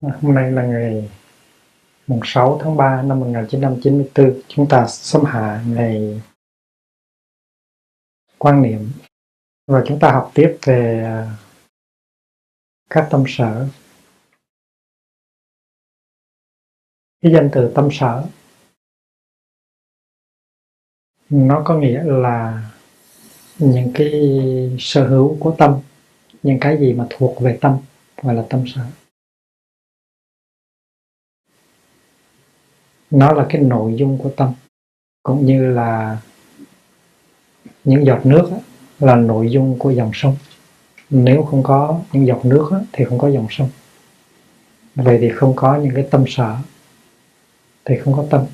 Hôm nay là ngày mùng 6 tháng 3 năm 1994. Chúng ta xâm hạ ngày quan niệm và chúng ta học tiếp về à, các tâm sở. Cái danh từ tâm sở nó có nghĩa là những cái sở hữu của tâm, những cái gì mà thuộc về tâm gọi là tâm sở. Nó là cái nội dung của tâm. Cũng như là những giọt nước là nội dung của dòng sông. Nếu không có những giọt nước thì không có dòng sông. Vậy thì không có những cái tâm sở, thì không có tâm.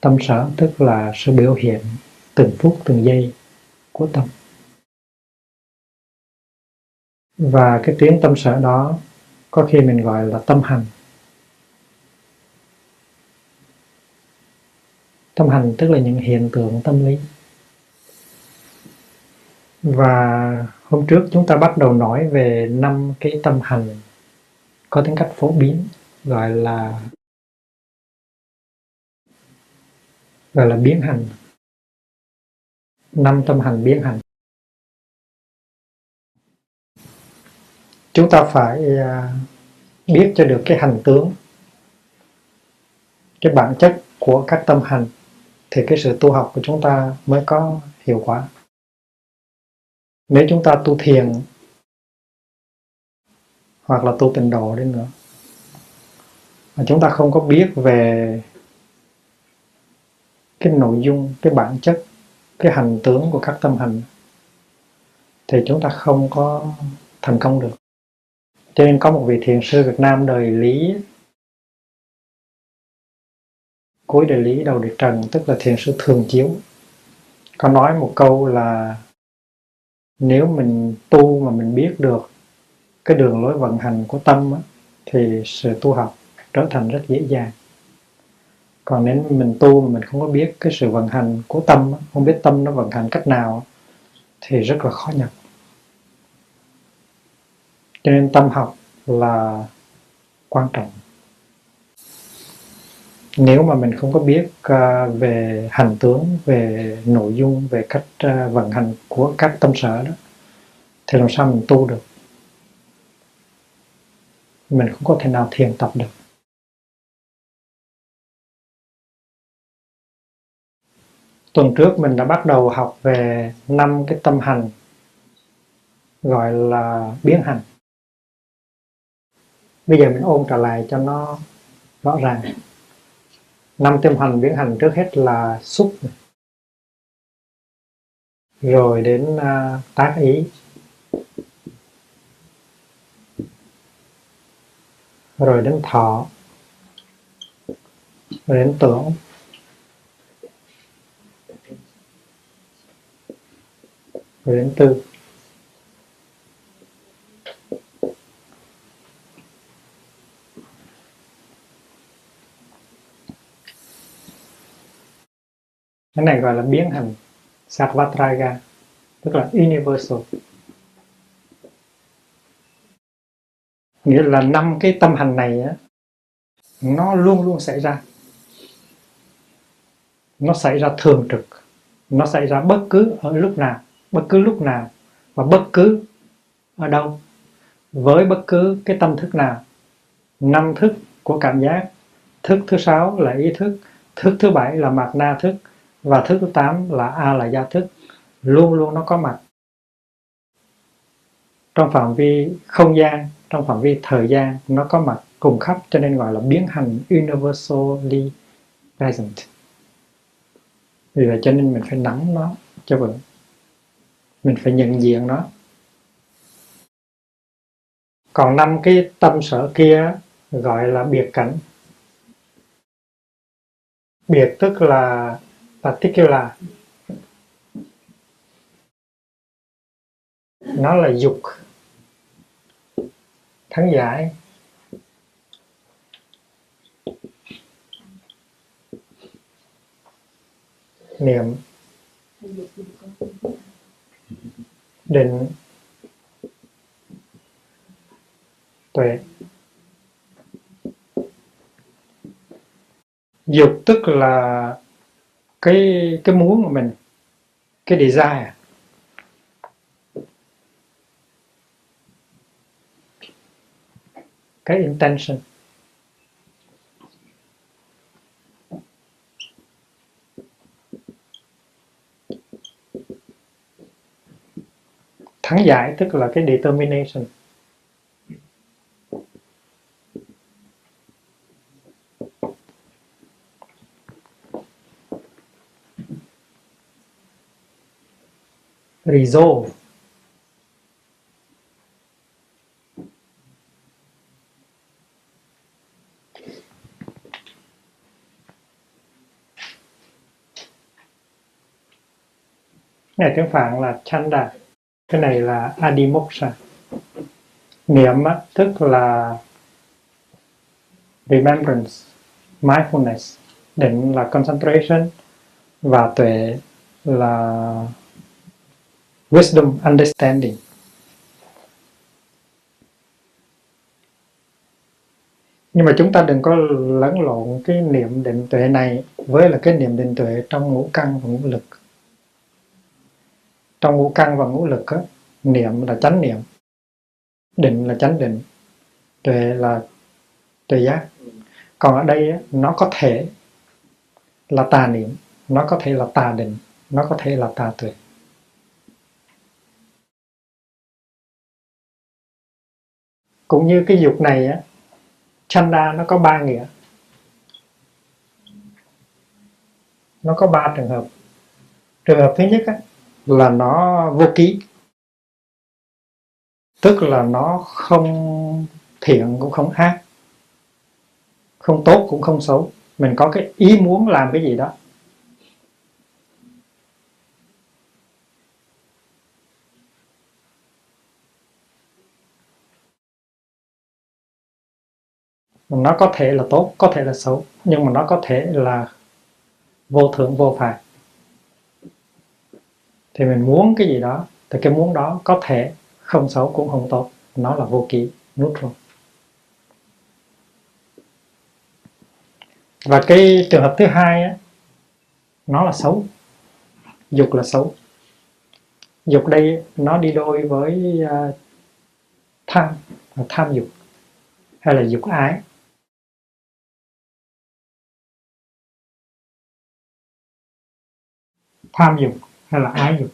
Tâm sở tức là sự biểu hiện từng phút, từng giây của tâm. Và cái tiếng tâm sở đó, có khi mình gọi là tâm hành. Tâm hành, tức là những hiện tượng tâm lý. Và hôm trước chúng ta bắt đầu nói về năm cái tâm hành có tính cách phổ biến, gọi là gọi là biến hành. Năm tâm hành biến hành. Chúng ta phải à, biết cho được cái hành tướng, cái bản chất của các tâm hành thì cái sự tu học của chúng ta mới có hiệu quả. Nếu chúng ta tu thiền hoặc là tu tịnh độ đi nữa, mà chúng ta không có biết về cái nội dung, cái bản chất, cái hành tướng của các tâm hành, thì chúng ta không có thành công được. Cho nên có một vị thiền sư Việt Nam đời Lý cuối đại lý đầu đại trần tức là thiền sư thường chiếu. Có nói một câu là nếu mình tu mà mình biết được cái đường lối vận hành của tâm á, thì sự tu học trở thành rất dễ dàng. Còn nếu mình tu mà mình không có biết cái sự vận hành của tâm không biết tâm nó vận hành cách nào thì rất là khó nhập cho nên tâm học là quan trọng nếu mà mình không có biết uh, về hành tướng về nội dung về cách uh, vận hành của các tâm sở đó thì làm sao mình tu được? Mình không có thể nào thiền tập được. Tuần trước mình đã bắt đầu học về năm cái tâm hành gọi là biến hành. Bây giờ mình ôn trở lại cho nó rõ ràng năm tâm hành biến hành trước hết là xúc. Rồi đến à, uh, tác ý. Rồi đến thọ. Rồi đến tưởng. Rồi đến tư. Cái này gọi là biến hình Sarvatraga tức là universal. Nghĩa là năm cái tâm hành này á, nó luôn luôn xảy ra. Nó xảy ra thường trực. Nó xảy ra bất cứ ở lúc nào bất cứ lúc nào và bất cứ ở đâu. Với bất cứ cái tâm thức nào năm thức của cảm giác thức thứ sáu là ý thức thức thứ bảy là mạt na thức và thức thứ tám là a là gia thức. Luôn luôn nó có mặt. Trong phạm vi không gian, trong phạm vi thời gian, nó có mặt cùng khắp, cho nên gọi là biến hành universally present. Vì vậy cho nên mình phải nắm nó cho vững. Mình phải nhận diện nó. Còn năm cái tâm sở kia gọi là biệt cảnh. Biệt tức là particular nó là dục. Thắng giải. Niệm. Định. Tuệ. Dục tức là cái cái muốn của mình, cái desire. Cái intention. Thắng giải tức là cái determination. Resolve. Này tiếng phạn là chanda cái này là adimoksha. Niệm á, tức là remembrance mindfulness. Định là concentration. Và tuệ là wisdom understanding. Nhưng mà chúng ta đừng có lẫn lộn cái niệm định tuệ này với là cái niệm định tuệ trong ngũ căn và ngũ lực. Trong ngũ căn và ngũ lực á, niệm là chánh niệm định là chánh định tuệ là tuệ giác. Còn ở đây nó có thể là tà niệm nó có thể là tà định nó có thể là tà tuệ. Cũng như cái dục này á chanda nó có ba nghĩa. Nó có ba trường hợp. Trường hợp thứ nhất á, là nó vô ký. Tức là nó không thiện cũng không ác. Không tốt cũng không xấu. Mình có cái ý muốn làm cái gì đó. Nó có thể là tốt có thể là xấu nhưng mà nó có thể là vô thưởng vô phạt thì mình muốn cái gì đó thì cái muốn đó có thể không xấu cũng không tốt nó là vô kỷ neutral và cái trường hợp thứ hai á, nó là xấu. Dục là xấu. Dục đây nó đi đôi với uh, tham tham dục hay là dục ái. Tham dục hay là ái dục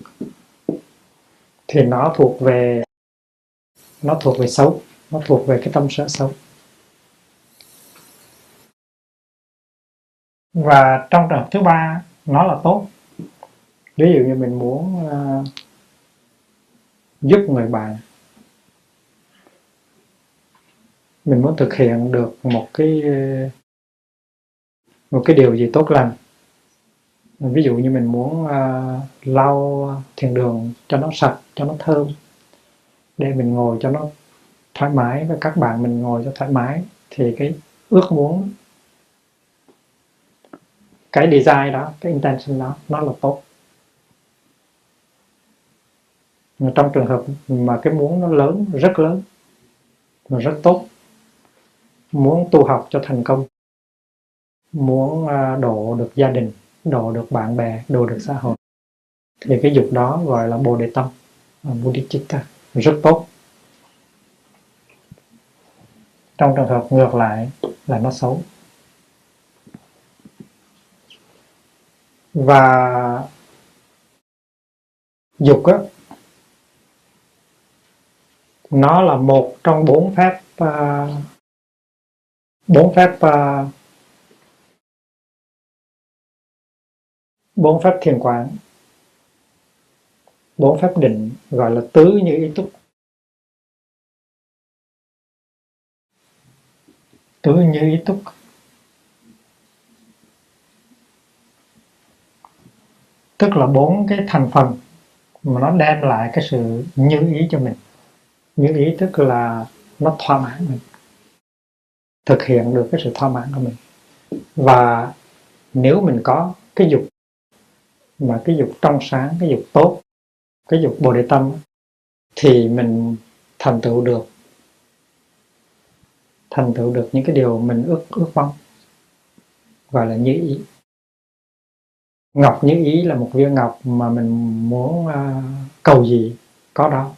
thì nó thuộc về nó thuộc về xấu nó thuộc về cái tâm sở xấu. Và trong trường hợp thứ ba nó là tốt. Ví dụ như mình muốn uh, giúp người bạn mình muốn thực hiện được một cái một cái điều gì tốt lành ví dụ như mình muốn uh, lau thiền đường cho nó sạch cho nó thơm để mình ngồi cho nó thoải mái và các bạn mình ngồi cho thoải mái thì cái ước muốn cái design đó cái intention đó nó là tốt. Mà trong trường hợp mà cái muốn nó lớn rất lớn và rất tốt muốn tu học cho thành công muốn à, độ được gia đình độ được bạn bè độ được xã hội. Thì cái dục đó gọi là bồ đề tâm bodhicitta rất tốt. Trong trường hợp ngược lại là nó xấu. Và dục á nó là một trong bốn phép uh, bốn phép uh, bốn pháp thiền quán bốn pháp định, gọi là tứ như ý túc. Tứ như ý túc. Tức là bốn cái thành phần mà nó đem lại cái sự như ý cho mình. Như ý tức là nó thỏa mãn mình, thực hiện được cái sự thỏa mãn của mình. Và nếu mình có cái dục mà cái dục trong sáng cái dục tốt cái dục bồ đề tâm thì mình thành tựu được. Thành tựu được những cái điều mình ước ước mong. Gọi là như ý. Ngọc như ý là một viên ngọc mà mình muốn uh, cầu gì có đó.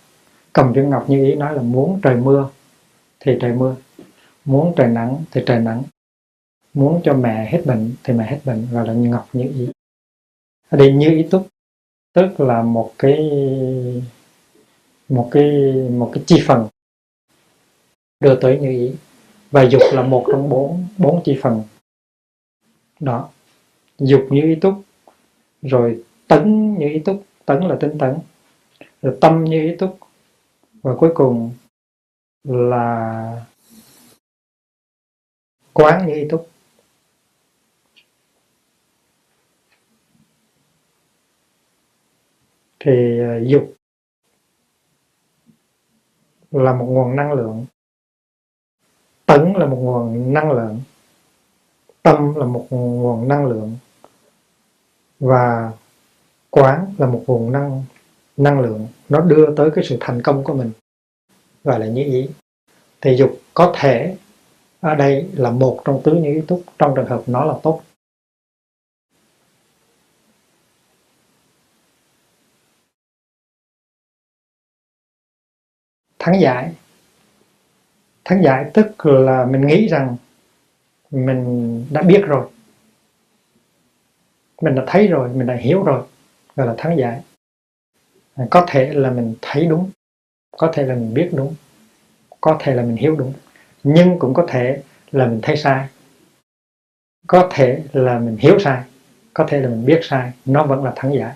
Cầm viên ngọc như ý nói là muốn trời mưa thì trời mưa muốn trời nắng thì trời nắng muốn cho mẹ hết bệnh thì mẹ hết bệnh gọi là ngọc như ý định đây như ý túc, tức là một cái một cái một cái chi phần đưa tới như ý. Và dục là một trong bốn bốn chi phần. Đó. Dục như ý túc, rồi tấn như ý túc, tấn là tinh tấn, rồi tâm như ý túc, và cuối cùng là quán như ý túc. Thì ờ, dục là một nguồn năng lượng. Tấn là một nguồn năng lượng. Tâm là một nguồn năng lượng. Và quán là một nguồn năng năng lượng. Nó đưa tới cái sự thành công của mình. Gọi là như ý. Thì dục có thể ở đây là một trong tứ như ý túc trong trường hợp nó là tốt. Thắng giải. Thắng giải tức là mình nghĩ rằng mình đã biết rồi. Mình đã thấy rồi, mình đã hiểu rồi, gọi là thắng giải. Có thể là mình thấy đúng, có thể là mình biết đúng, có thể là mình hiểu đúng, nhưng cũng có thể là mình thấy sai. Có thể là mình hiểu sai, có thể là mình biết sai, nó vẫn là thắng giải.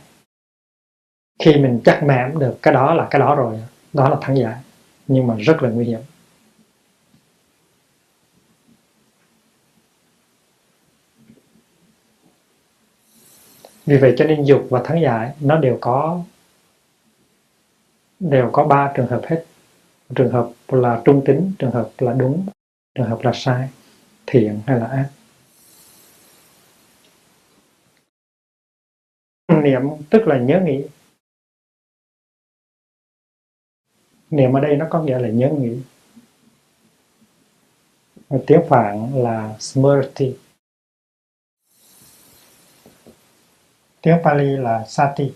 Khi mình chắc mẻm được cái đó là cái đó rồi, đó là thắng giải nhưng mà rất là nguy hiểm. Vì vậy cho nên dục và thắng giải, nó đều có đều có ba trường hợp hết. Trường hợp là trung tính, trường hợp là đúng, trường hợp là sai, thiện hay là ác. Niệm tức là nhớ nghĩ. Niệm ở đây nó có nghĩa là nhớ nghĩ. Tiếng phạn là smrti tiếng Pali là sati.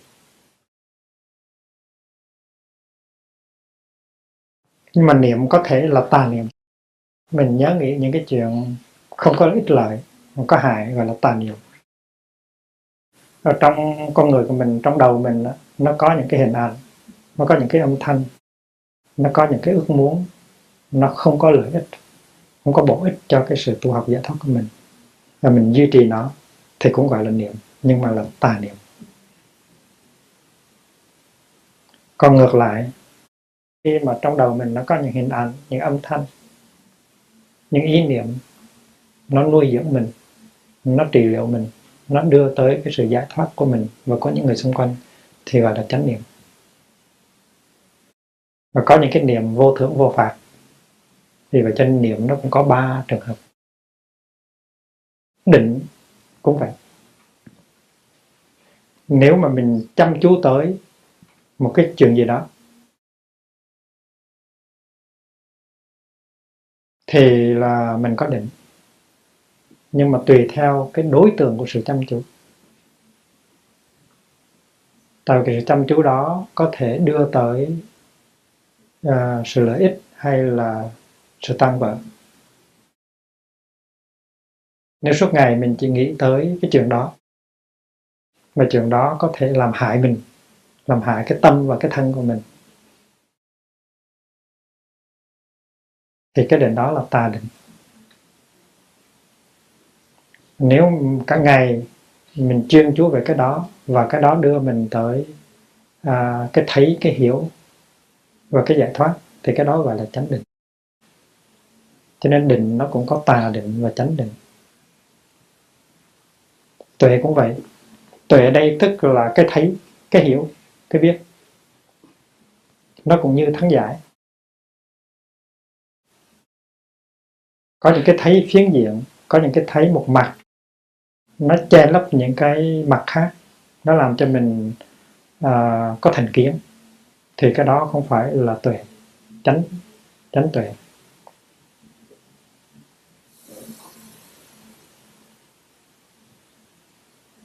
Nhưng mà niệm có thể là tà niệm. Mình nhớ nghĩ những cái chuyện không có ích lợi, không có hại, gọi là tà niệm. Ở trong con người của mình, trong đầu mình nó có những cái hình ảnh, nó có những cái âm thanh nó có những cái ước muốn, nó không có lợi ích, không có bổ ích cho cái sự tu học giải thoát của mình. Và mình duy trì nó thì cũng gọi là niệm, nhưng mà là tà niệm. Còn ngược lại, khi mà trong đầu mình nó có những hình ảnh, những âm thanh, những ý niệm, nó nuôi dưỡng mình, nó trị liệu mình, nó đưa tới cái sự giải thoát của mình và có những người xung quanh, thì gọi là chánh niệm và có những cái niệm vô thưởng vô phạt. Thì về chân niệm nó cũng có ba trường hợp. Định cũng vậy. Nếu mà mình chăm chú tới một cái chuyện gì đó, thì là mình có định. Nhưng mà tùy theo cái đối tượng của sự chăm chú. Tại cái sự chăm chú đó có thể đưa tới uh, sự lợi ích hay là sự tăng vỡ nếu suốt ngày mình chỉ nghĩ tới cái chuyện đó mà chuyện đó có thể làm hại mình làm hại cái tâm và cái thân của mình thì cái định đó là tà định nếu cả ngày mình chuyên chú về cái đó và cái đó đưa mình tới à, cái thấy cái hiểu và cái giải thoát thì cái đó gọi là chánh định. Cho nên định nó cũng có tà định và chánh định. Tuệ cũng vậy. Tuệ ở đây tức là cái thấy cái hiểu cái biết. Nó cũng như thắng giải. Có những cái thấy phiến diện có những cái thấy một mặt. Nó che lấp những cái mặt khác. Nó làm cho mình uh, có thành kiến thì cái đó không phải là tuệ tránh tránh tuệ.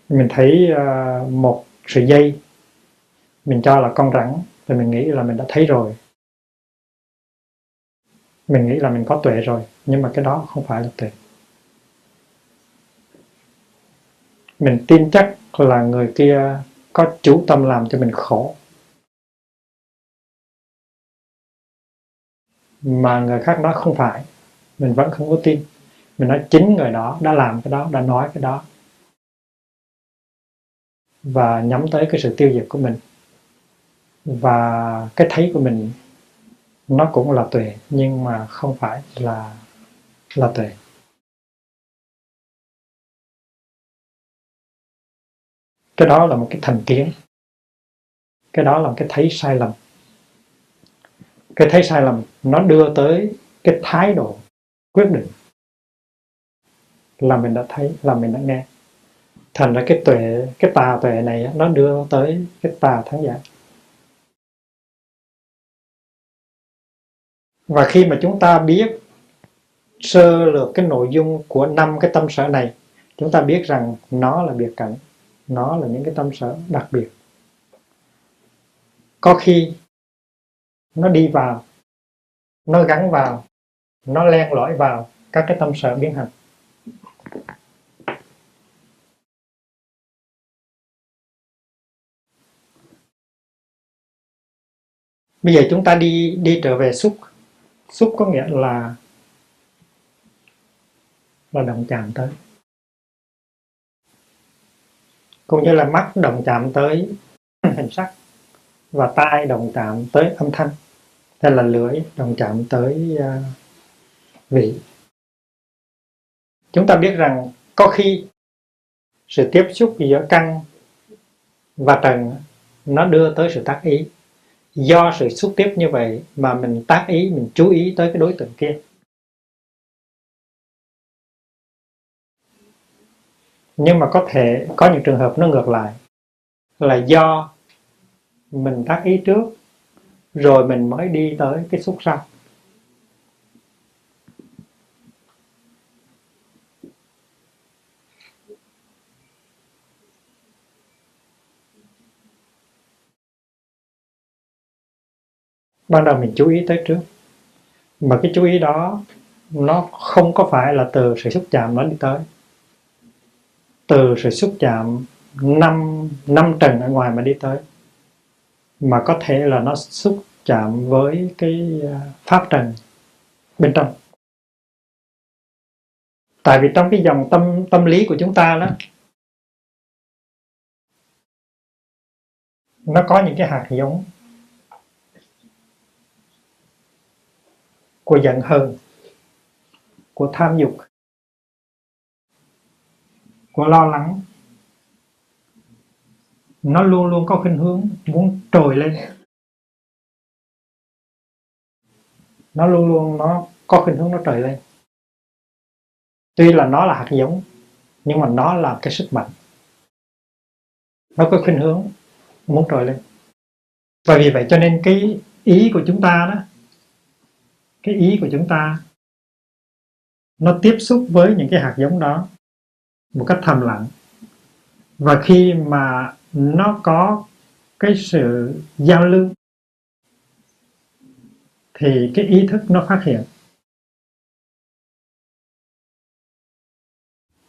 Mình thấy à, một sợi dây, mình cho là con rắn, thì mình nghĩ là mình đã thấy rồi. Mình nghĩ là mình có tuệ rồi, nhưng mà cái đó không phải là tuệ. Mình tin chắc là người kia có chủ tâm làm cho mình khổ. Mà người khác nói không phải. Mình vẫn không có tin. Mình nói, chính người đó đã làm cái đó, đã nói cái đó. Và nhắm tới cái sự tiêu diệt của mình. Và cái thấy của mình, nó cũng là tuệ nhưng mà không phải là là tuệ cái đó là một cái thành kiến. Cái đó là một cái thấy sai lầm cái thấy sai lầm, nó đưa tới cái thái độ quyết định là mình đã thấy, là mình đã nghe. Thành ra cái tuệ, cái tà tuệ này nó đưa tới cái tà thắng giả. Và khi mà chúng ta biết sơ lược cái nội dung của năm cái tâm sở này, chúng ta biết rằng nó là biệt cảnh, nó là những cái tâm sở đặc biệt. Có khi nó đi vào, nó gắn vào, nó len lỏi vào các cái tâm sở biến hành. Bây giờ chúng ta đi đi trở về xúc. Xúc có nghĩa là là động chạm tới. Cũng như là mắt động chạm tới hình sắc và tai động chạm tới âm thanh hay là lưỡi, đồng chạm tới à, vị. Chúng ta biết rằng có khi sự tiếp xúc giữa căn và trần nó đưa tới sự tác ý. Do sự xúc tiếp như vậy mà mình tác ý, mình chú ý tới cái đối tượng kia. Nhưng mà có thể có những trường hợp nó ngược lại, là do mình tác ý trước rồi mình mới đi tới cái xúc sau ban đầu mình chú ý tới trước. Mà cái chú ý đó, nó không có phải là từ sự xúc chạm nó đi tới. Từ sự xúc chạm năm năm trần ở ngoài mà đi tới mà có thể là nó xúc chạm với cái à, pháp trần bên trong. Tại vì trong cái dòng tâm tâm lý của chúng ta đó, nó có những cái hạt giống của giận hờn, của tham dục, của lo lắng nó luôn luôn có khuynh hướng, muốn trồi lên. Nó luôn luôn nó có khuynh hướng nó trồi lên. Tuy là nó là hạt giống, nhưng mà nó là cái sức mạnh. Nó có khuynh hướng, muốn trồi lên. Và vì vậy cho nên cái ý của chúng ta đó, cái ý của chúng ta, nó tiếp xúc với những cái hạt giống đó một cách thầm lặng. Và khi mà nó có cái sự giao lưu, thì cái ý thức nó phát hiện.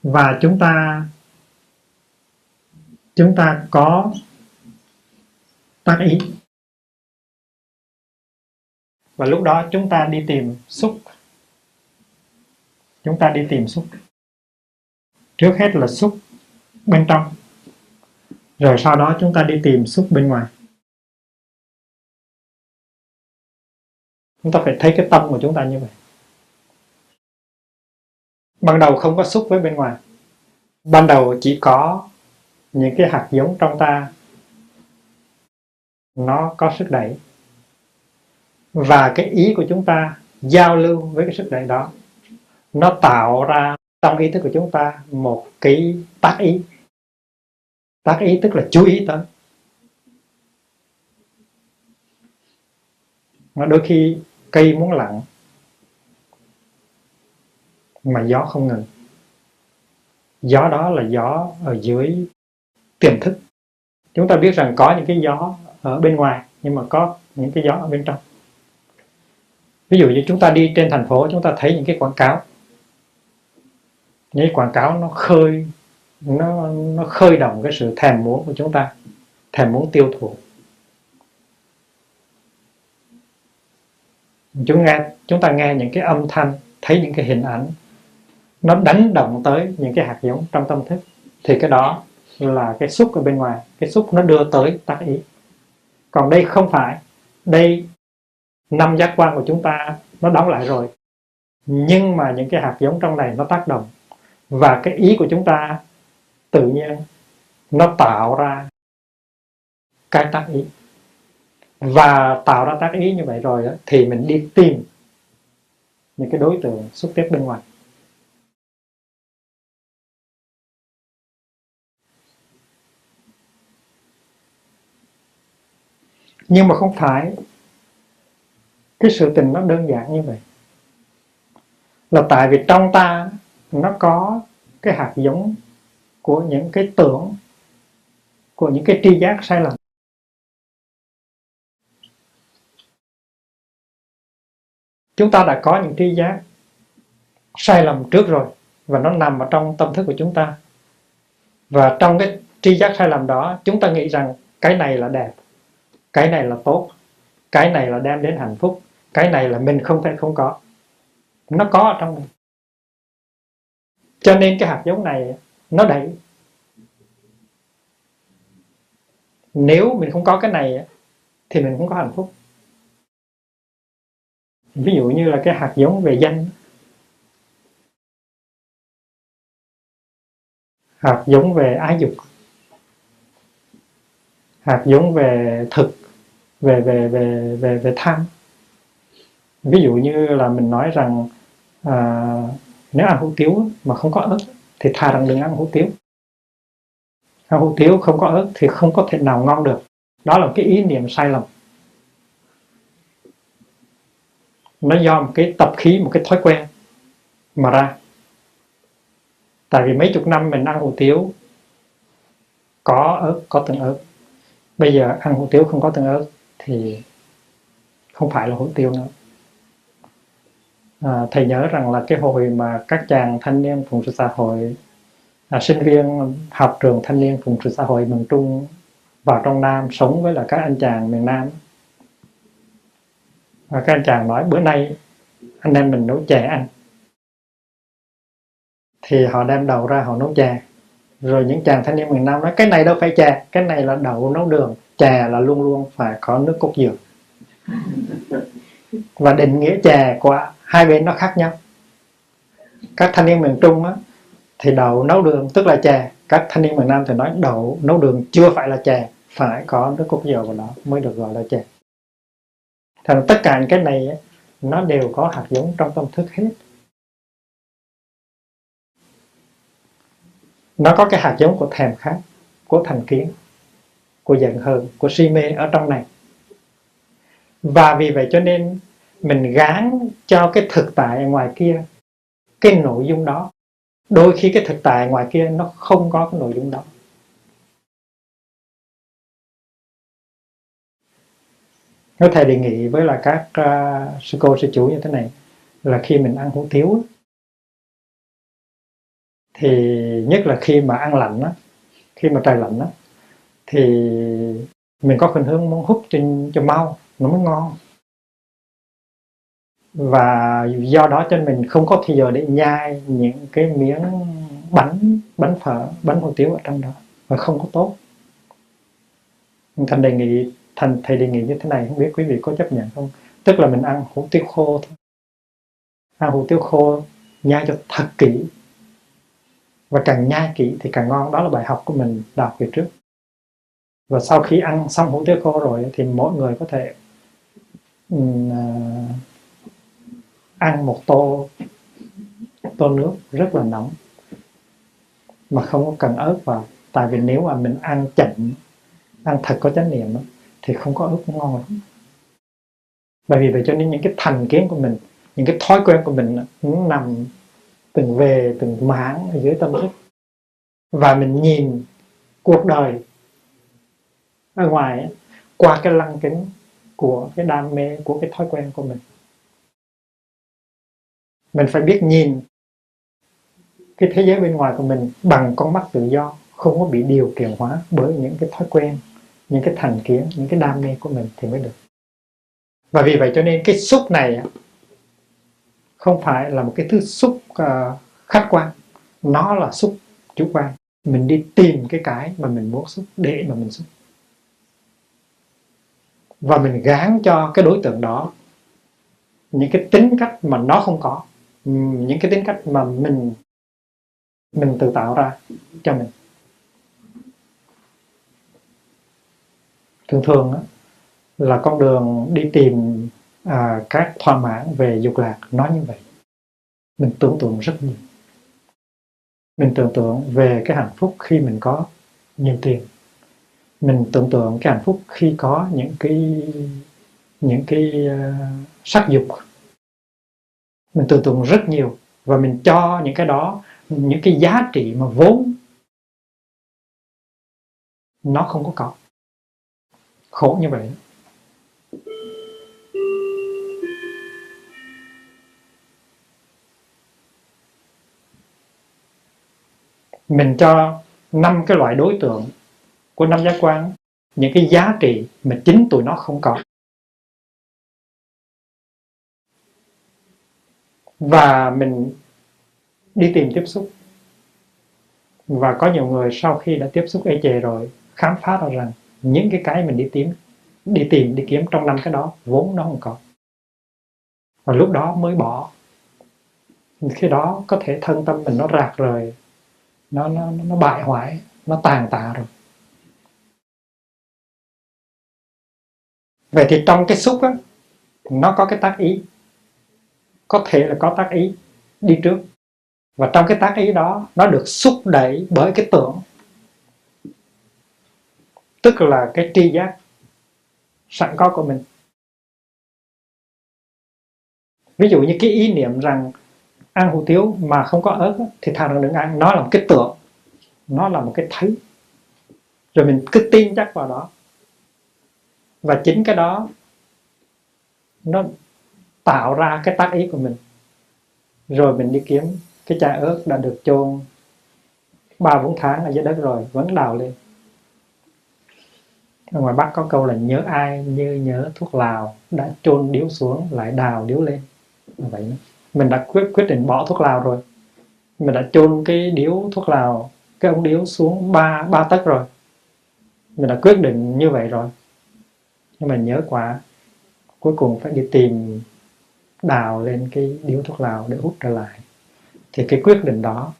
Và chúng ta chúng ta có tác ý. Và lúc đó chúng ta đi tìm xúc. Chúng ta đi tìm xúc. Trước hết là xúc bên trong rồi sau đó chúng ta đi tìm xúc bên ngoài. Chúng ta phải thấy cái tâm của chúng ta như vậy. Ban đầu không có xúc với bên ngoài. Ban đầu chỉ có những cái hạt giống trong ta. Nó có sức đẩy. Và cái ý của chúng ta giao lưu với cái sức đẩy đó. Nó tạo ra trong ý thức của chúng ta một cái tác ý tác ý tức là chú ý tới. Mà đôi khi cây muốn lặng mà gió không ngừng. Gió đó là gió ở dưới tiềm thức. Chúng ta biết rằng có những cái gió ở bên ngoài, nhưng mà có những cái gió ở bên trong. Ví dụ như chúng ta đi trên thành phố, chúng ta thấy những cái quảng cáo. Những cái quảng cáo nó khơi nó nó khơi động cái sự thèm muốn của chúng ta, thèm muốn tiêu thụ. Chúng nghe, chúng ta nghe những cái âm thanh, thấy những cái hình ảnh, nó đánh động tới những cái hạt giống trong tâm thức, thì cái đó là cái xúc ở bên ngoài, cái xúc nó đưa tới tác ý. Còn đây không phải, đây năm giác quan của chúng ta nó đóng lại rồi, nhưng mà những cái hạt giống trong này nó tác động, và cái ý của chúng ta tự nhiên nó tạo ra cái tác ý. Và tạo ra tác ý như vậy rồi đó, thì mình đi tìm những cái đối tượng xuất tiếp bên ngoài. Nhưng mà không phải cái sự tình nó đơn giản như vậy. Là tại vì trong ta nó có cái hạt giống của những cái tưởng, của những cái tri giác sai lầm. Chúng ta đã có những tri giác sai lầm trước rồi và nó nằm ở trong tâm thức của chúng ta. Và trong cái tri giác sai lầm đó, chúng ta nghĩ rằng cái này là đẹp, cái này là tốt, cái này là đem đến hạnh phúc, cái này là mình không thể không có. Nó có ở trong mình. Cho nên cái hạt giống này nó đẩy. Nếu mình không có cái này thì mình không có hạnh phúc. Ví dụ như là cái hạt giống về danh. Hạt giống về ái dục. Hạt giống về thực về về về về về tham. Ví dụ như là mình nói rằng à, nếu ăn hủ tiếu mà không có ớt thì thà rằng đừng ăn hủ tiếu. Ăn hủ tiếu không có ớt thì không có thể nào ngon được. Đó là cái ý niệm sai lầm. Nó do một cái tập khí, một cái thói quen mà ra. Tại vì mấy chục năm mình ăn hủ tiếu, có ớt, có từng ớt. Bây giờ ăn hủ tiếu không có từng ớt thì không phải là hủ tiếu nữa à, thầy nhớ rằng là cái hồi mà các chàng thanh niên phụng sự xã hội à, sinh viên học trường thanh niên phụng sự xã hội miền trung vào trong nam sống với là các anh chàng miền nam. Và các anh chàng nói bữa nay anh em mình nấu chè ăn. Thì họ đem đầu ra họ nấu chè. Rồi những chàng thanh niên miền Nam nói cái này đâu phải chè cái này là đậu nấu đường chè là luôn luôn phải có nước cốt dừa. Và định nghĩa chè của hai bên nó khác nhau. Các thanh niên miền Trung á, thì đậu nấu đường tức là chè. Các thanh niên miền Nam thì nói đậu nấu đường chưa phải là chè phải có nước cốt dừa vào đó mới được gọi là chè. Thành tất cả những cái này nó đều có hạt giống trong tâm thức hết. Nó có cái hạt giống của thèm khát của thành kiến của giận hờn của si mê ở trong này. Và vì vậy cho nên mình gán cho cái thực tại ngoài kia cái nội dung đó. Đôi khi cái thực tại ngoài kia nó không có cái nội dung đó. Nếu thầy đề nghị với là các uh, sư cô sư chủ như thế này là khi mình ăn hủ tiếu thì nhất là khi mà ăn lạnh á khi mà trời lạnh á thì mình có khuynh hướng muốn hút cho, cho mau nó mới ngon và do đó cho mình không có thời giờ để nhai những cái miếng bánh bánh phở bánh hủ tiếu ở trong đó. Và không có tốt. Thành đề nghị thành thầy đề nghị như thế này không biết quý vị có chấp nhận không? Tức là mình ăn hủ tiếu khô thôi. Ăn hủ tiếu khô nhai cho thật kỹ. Và càng nhai kỹ thì càng ngon. Đó là bài học của mình đọc về trước. Và sau khi ăn xong hủ tiếu khô rồi thì mỗi người có thể um, uh, ăn một tô tô nước rất là nóng, mà không có cần ớt vào. Tại vì nếu mà mình ăn chậm, ăn thật có chánh niệm thì không có ớt cũng ngon lắm. Bởi vì vậy cho nên những cái thành kiến của mình, những cái thói quen của mình nó nằm từng về, từng mảng ở dưới tâm thức. Và mình nhìn cuộc đời ở ngoài qua cái lăng kính của cái đam mê, của cái thói quen của mình mình phải biết nhìn cái thế giới bên ngoài của mình bằng con mắt tự do, không có bị điều kiện hóa bởi những cái thói quen, những cái thành kiến, những cái đam mê của mình thì mới được. Và vì vậy cho nên cái xúc này không phải là một cái thứ xúc à, khách quan. Nó là xúc chủ quan. Mình đi tìm cái cái mà mình muốn xúc, để mà mình xúc. Và mình gán cho cái đối tượng đó những cái tính cách mà nó không có những cái tính cách mà mình mình tự tạo ra cho mình. Thường thường là con đường đi tìm à, các thỏa mãn về dục lạc nói như vậy. Mình tưởng tượng rất nhiều. Mình tưởng tượng về cái hạnh phúc khi mình có nhiều tiền. Mình tưởng tượng cái hạnh phúc khi có những cái những cái uh, sắc dục mình tưởng tượng rất nhiều và mình cho những cái đó, những cái giá trị mà vốn nó không có có khổ như vậy. Mình cho năm cái loại đối tượng của năm giác quan, những cái giá trị mà chính tụi nó không có và mình đi tìm tiếp xúc. Và có nhiều người sau khi đã tiếp xúc ê chề rồi, khám phá ra rằng những cái cái mình đi tìm đi tìm, đi kiếm trong năm cái đó vốn nó không có và lúc đó mới bỏ. Khi đó có thể thân tâm mình nó rạc rời, nó nó nó bại hoại, nó tàn tạ rồi. Vậy thì trong cái xúc á, nó có cái tác ý có thể là có tác ý đi trước. Và trong cái tác ý đó, nó được xúc đẩy bởi cái tưởng. Tức là cái tri giác sẵn có của mình. Ví dụ như cái ý niệm rằng ăn hủ tiếu mà không có ớt thì thằng đừng ăn. Nó là một cái tưởng nó là một cái thấy. Rồi mình cứ tin chắc vào đó. Và chính cái đó, nó tạo ra cái tác ý của mình. Rồi mình đi kiếm cái chai ớt đã được chôn ba bốn tháng ở dưới đất rồi vẫn đào lên. Ở ngoài Bắc có câu là nhớ ai như nhớ thuốc lào, đã chôn điếu xuống lại đào điếu lên. Vậy đó. mình đã quyết quyết định bỏ thuốc lào rồi. Mình đã chôn cái điếu thuốc lào, cái ống điếu xuống ba ba tấc rồi. Mình đã quyết định như vậy rồi. Nhưng mà nhớ quá, cuối cùng phải đi tìm đào lên cái điếu thuốc lào để hút trở lại. Thì cái quyết định đó,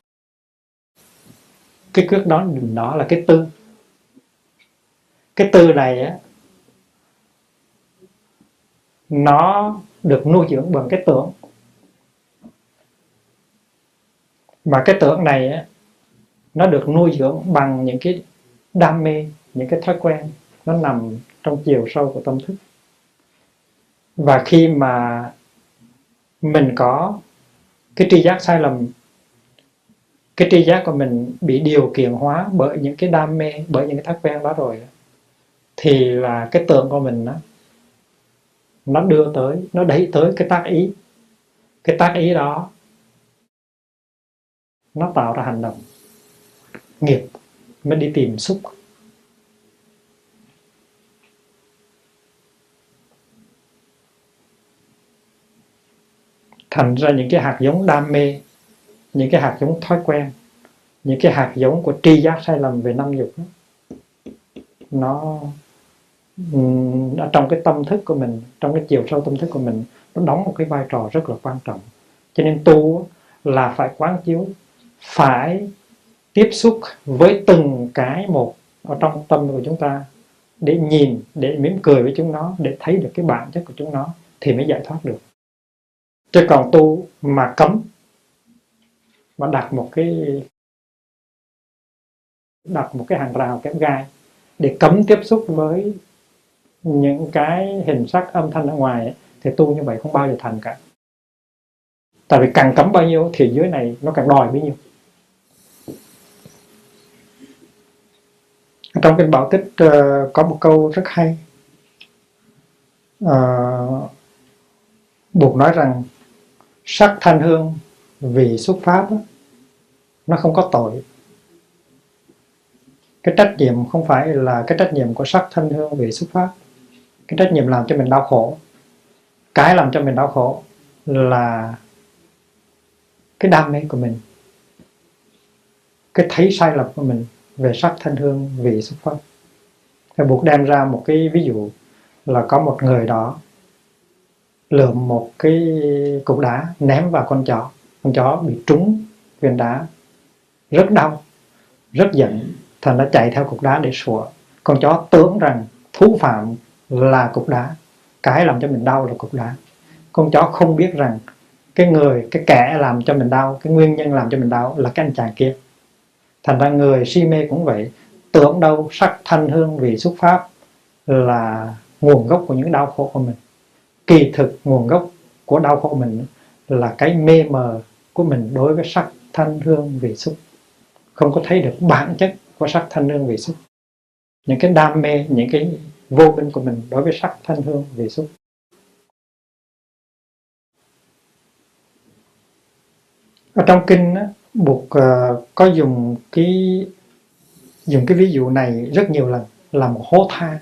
cái quyết đó định đó là cái tư. Cái tư này á, nó được nuôi dưỡng bằng cái tưởng. Và cái tưởng này á, nó được nuôi dưỡng bằng những cái đam mê, những cái thói quen. Nó nằm trong chiều sâu của tâm thức. Và khi mà mình có cái tri giác sai lầm, cái tri giác của mình bị điều kiện hóa bởi những cái đam mê, bởi những cái thói quen đó rồi, thì là cái tượng của mình đó nó đưa tới, nó đẩy tới cái tác ý. Cái tác ý đó, nó tạo ra hành động nghiệp, mới đi tìm xúc. Thành ra những cái hạt giống đam mê những cái hạt giống thói quen những cái hạt giống của tri giác sai lầm về năm dục đó, nó ở trong cái tâm thức của mình trong cái chiều sâu tâm thức của mình nó đóng một cái vai trò rất là quan trọng. Cho nên tu là phải quán chiếu phải tiếp xúc với từng cái một ở trong tâm của chúng ta để nhìn để mỉm cười với chúng nó để thấy được cái bản chất của chúng nó thì mới giải thoát được chứ còn tu mà cấm mà đặt một cái đặt một cái hàng rào kép gai để cấm tiếp xúc với những cái hình sắc âm thanh ở ngoài ấy, thì tu như vậy không bao giờ thành cả. Tại vì càng cấm bao nhiêu thì dưới này nó càng đòi bấy nhiêu. Trong kinh bảo tích uh, có một câu rất hay. Uh, buộc nói rằng sắc thanh hương vì xuất pháp đó, nó không có tội. Cái trách nhiệm không phải là cái trách nhiệm của sắc thanh hương vì xuất phát cái trách nhiệm làm cho mình đau khổ. Cái làm cho mình đau khổ là cái đam mê của mình cái thấy sai lầm của mình về sắc thanh hương vị xuất phát thì buộc đem ra một cái ví dụ là có một người đó lượm một cái cục đá ném vào con chó. Con chó bị trúng viên đá. Rất đau, rất giận. Thành nó chạy theo cục đá để sủa. Con chó tưởng rằng thú phạm là cục đá. Cái làm cho mình đau là cục đá. Con chó không biết rằng cái người, cái kẻ làm cho mình đau, cái nguyên nhân làm cho mình đau là cái anh chàng kia. Thành ra người si mê cũng vậy. Tưởng đâu sắc thanh hương vị xuất pháp là nguồn gốc của những đau khổ của mình kỳ thực nguồn gốc của đau khổ mình là cái mê mờ của mình đối với sắc thanh hương vị xúc. Không có thấy được bản chất của sắc thanh hương vị xúc. Những cái đam mê những cái vô minh của mình đối với sắc thanh hương vị xúc. Ở trong kinh á, buộc uh, ờ, có dùng cái dùng cái ví dụ này rất nhiều lần là một hố than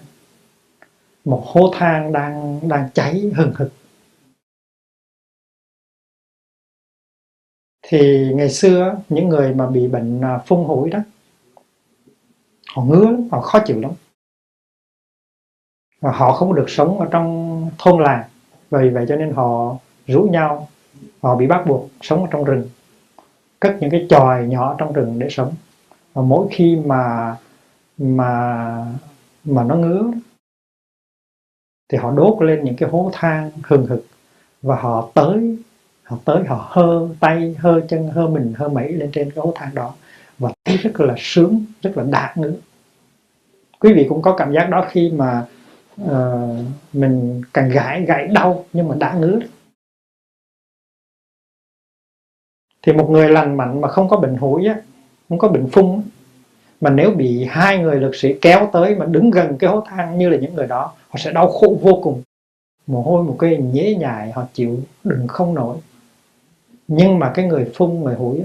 một hố than đang đang cháy hừng hực. Thì ngày xưa những người mà bị bệnh à, phun hủi đó, họ ngứa họ khó chịu lắm. Và họ không được sống ở trong thôn làng. Vì vậy cho nên họ rủ nhau, họ bị bắt buộc sống ở trong rừng. Cất những cái chòi nhỏ trong rừng để sống. Và mỗi khi mà mà mà nó ngứa thì họ đốt lên những cái hố than hừng hực và họ tới họ tới họ hơ tay hơ chân hơ mình hơ mẩy lên trên cái hố than đó và thấy rất là sướng rất là đạt nữa quý vị cũng có cảm giác đó khi mà uh, mình càng gãi gãi đau nhưng mà đã ngứa thì một người lành mạnh mà không có bệnh hủi á không có bệnh phung mà nếu bị hai người lực sĩ kéo tới mà đứng gần cái hố than như là những người đó, họ sẽ đau khổ vô cùng. Mồ hôi, một cái nhễ nhại, họ chịu đừng không nổi. Nhưng mà cái người phun, người hủi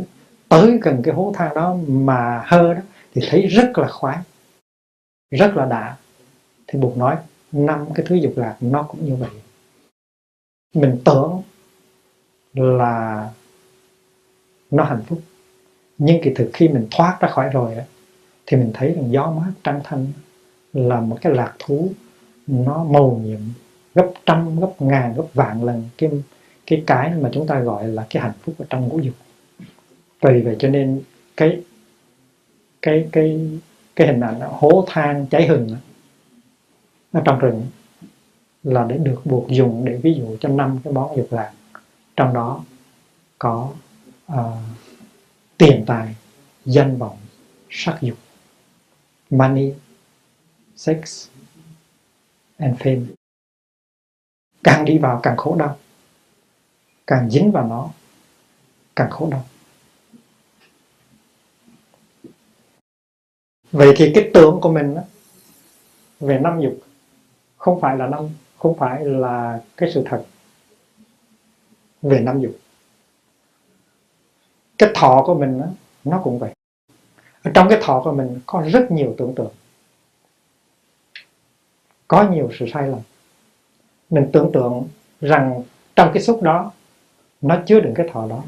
tới gần cái hố than đó mà hơ đó, thì thấy rất là khoái, rất là đã. Thì buộc nói, năm cái thứ dục lạc nó cũng như vậy. Mình tưởng là nó hạnh phúc, nhưng kỳ thực khi mình thoát ra khỏi rồi ấy thì mình thấy rằng gió mát trăng thanh là một cái lạc thú. Nó màu nhiệm gấp trăm gấp ngàn gấp vạn lần. Cái cái cái mà chúng ta gọi là cái hạnh phúc ở trong ngũ dục. Vì vậy cho nên cái cái cái cái hình ảnh hố than cháy hừng ở trong rừng là để được buộc dùng để ví dụ cho năm cái món dục lạc. Trong đó có uh, tiền tài danh vọng sắc dục money sex and fame. Càng đi vào càng khổ đau. Càng dính vào nó càng khổ đau. Vậy thì cái tưởng của mình đó, về năm dục không phải là năm không phải là cái sự thật. Về năm dục. Cái thọ của mình đó, nó cũng vậy trong cái thọ của mình có rất nhiều tưởng tượng. Có nhiều sự sai lầm. Mình tưởng tượng rằng trong cái xúc đó, nó chứa đựng cái thọ đó.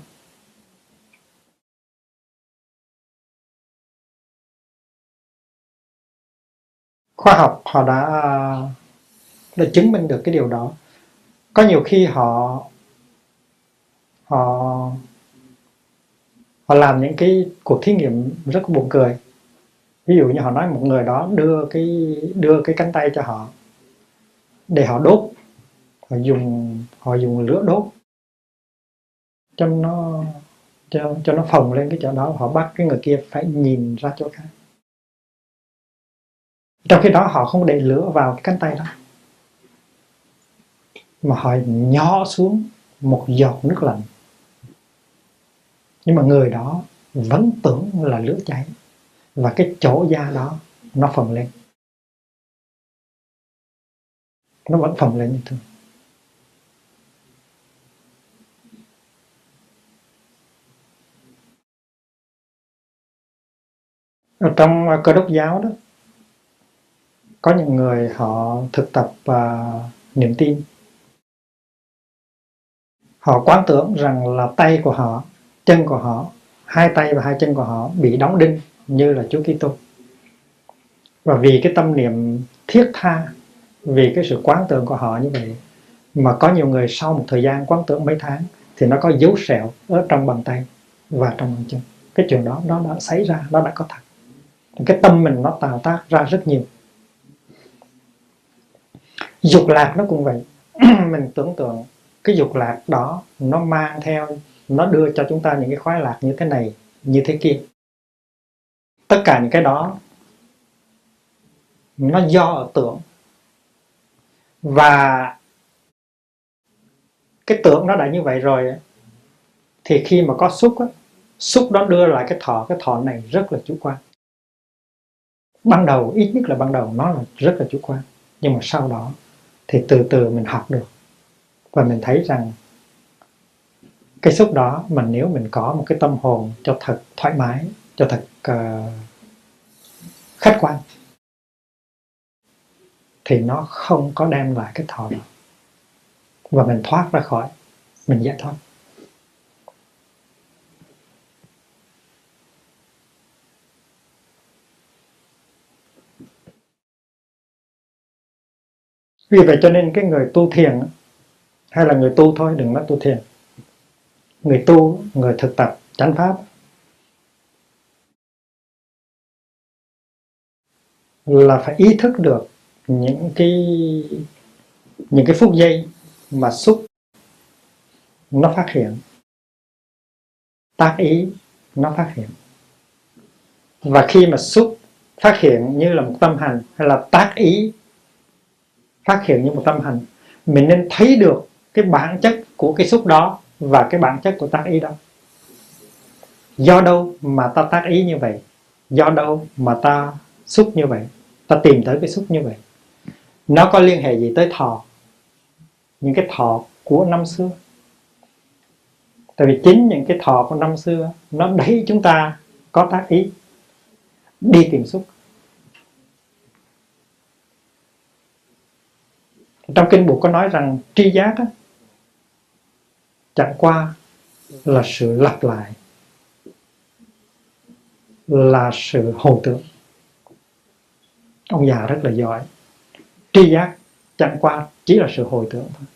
Khoa học, họ đã đã chứng minh được cái điều đó. Có nhiều khi họ họ họ làm những cái cuộc thí nghiệm rất buồn cười. Ví dụ như họ nói một người đó đưa cái đưa cái cánh tay cho họ để họ đốt. Họ dùng họ dùng lửa đốt cho nó, cho cho nó phồng lên cái chỗ đó. Họ bắt cái người kia phải nhìn ra chỗ khác. Trong khi đó họ không để lửa vào cái cánh tay đó. Mà họ nhỏ xuống một giọt nước lạnh nhưng mà người đó vẫn tưởng là lửa cháy. Và cái chỗ da đó nó phồng lên. Nó vẫn phồng lên như thường. Ở trong à, cơ đốc giáo đó có những người họ thực tập à, uh, niềm tin. Họ quán tưởng rằng là tay của họ chân của họ, hai tay và hai chân của họ bị đóng đinh như là Chúa Kitô. Và vì cái tâm niệm thiết tha, vì cái sự quán tưởng của họ như vậy, mà có nhiều người sau một thời gian quán tưởng mấy tháng thì nó có dấu sẹo ở trong bàn tay và trong bàn chân. Cái chuyện đó, nó đã xảy ra, nó đã có thật. Cái tâm mình nó tạo tác ra rất nhiều. Dục lạc nó cũng vậy. Mình tưởng tượng cái dục lạc đó nó mang theo nó đưa cho chúng ta những cái khoái lạc như thế này như thế kia. Tất cả những cái đó nó do ở tưởng. Và cái tưởng nó đã như vậy rồi thì khi mà có xúc á, xúc đó đưa lại cái thọ cái thọ này rất là chủ quan. Ban đầu ít nhất là ban đầu nó là rất là chủ quan. Nhưng mà sau đó thì từ từ mình học được. Và mình thấy rằng cái xúc đó mà nếu mình có một cái tâm hồn cho thật thoải mái cho thật uh, khách quan thì nó không có đem lại cái thọ đó và mình thoát ra khỏi mình giải thoát. Vì vậy cho nên cái người tu thiền hay là người tu thôi đừng nói tu thiền người tu, người thực tập chánh pháp. Là phải ý thức được những cái những cái phút giây mà xúc nó phát hiện, tác ý nó phát hiện. Và khi mà xúc phát hiện như là một tâm hành hay là tác ý phát hiện như một tâm hành, mình nên thấy được cái bản chất của cái xúc đó và cái bản chất của tác ý đó. Do đâu mà ta tác ý như vậy? Do đâu mà ta xúc như vậy? Ta tìm tới cái xúc như vậy. Nó có liên hệ gì tới thọ. Những cái thọ của năm xưa. Tại vì chính những cái thọ của năm xưa nó đẩy chúng ta có tác ý. Đi tìm xúc. Trong kinh buộc có nói rằng tri giác á, chẳng qua là sự lặp lại, là sự hồi tưởng. Ông già rất là giỏi. Tri giác chẳng qua chỉ là sự hồi tưởng thôi.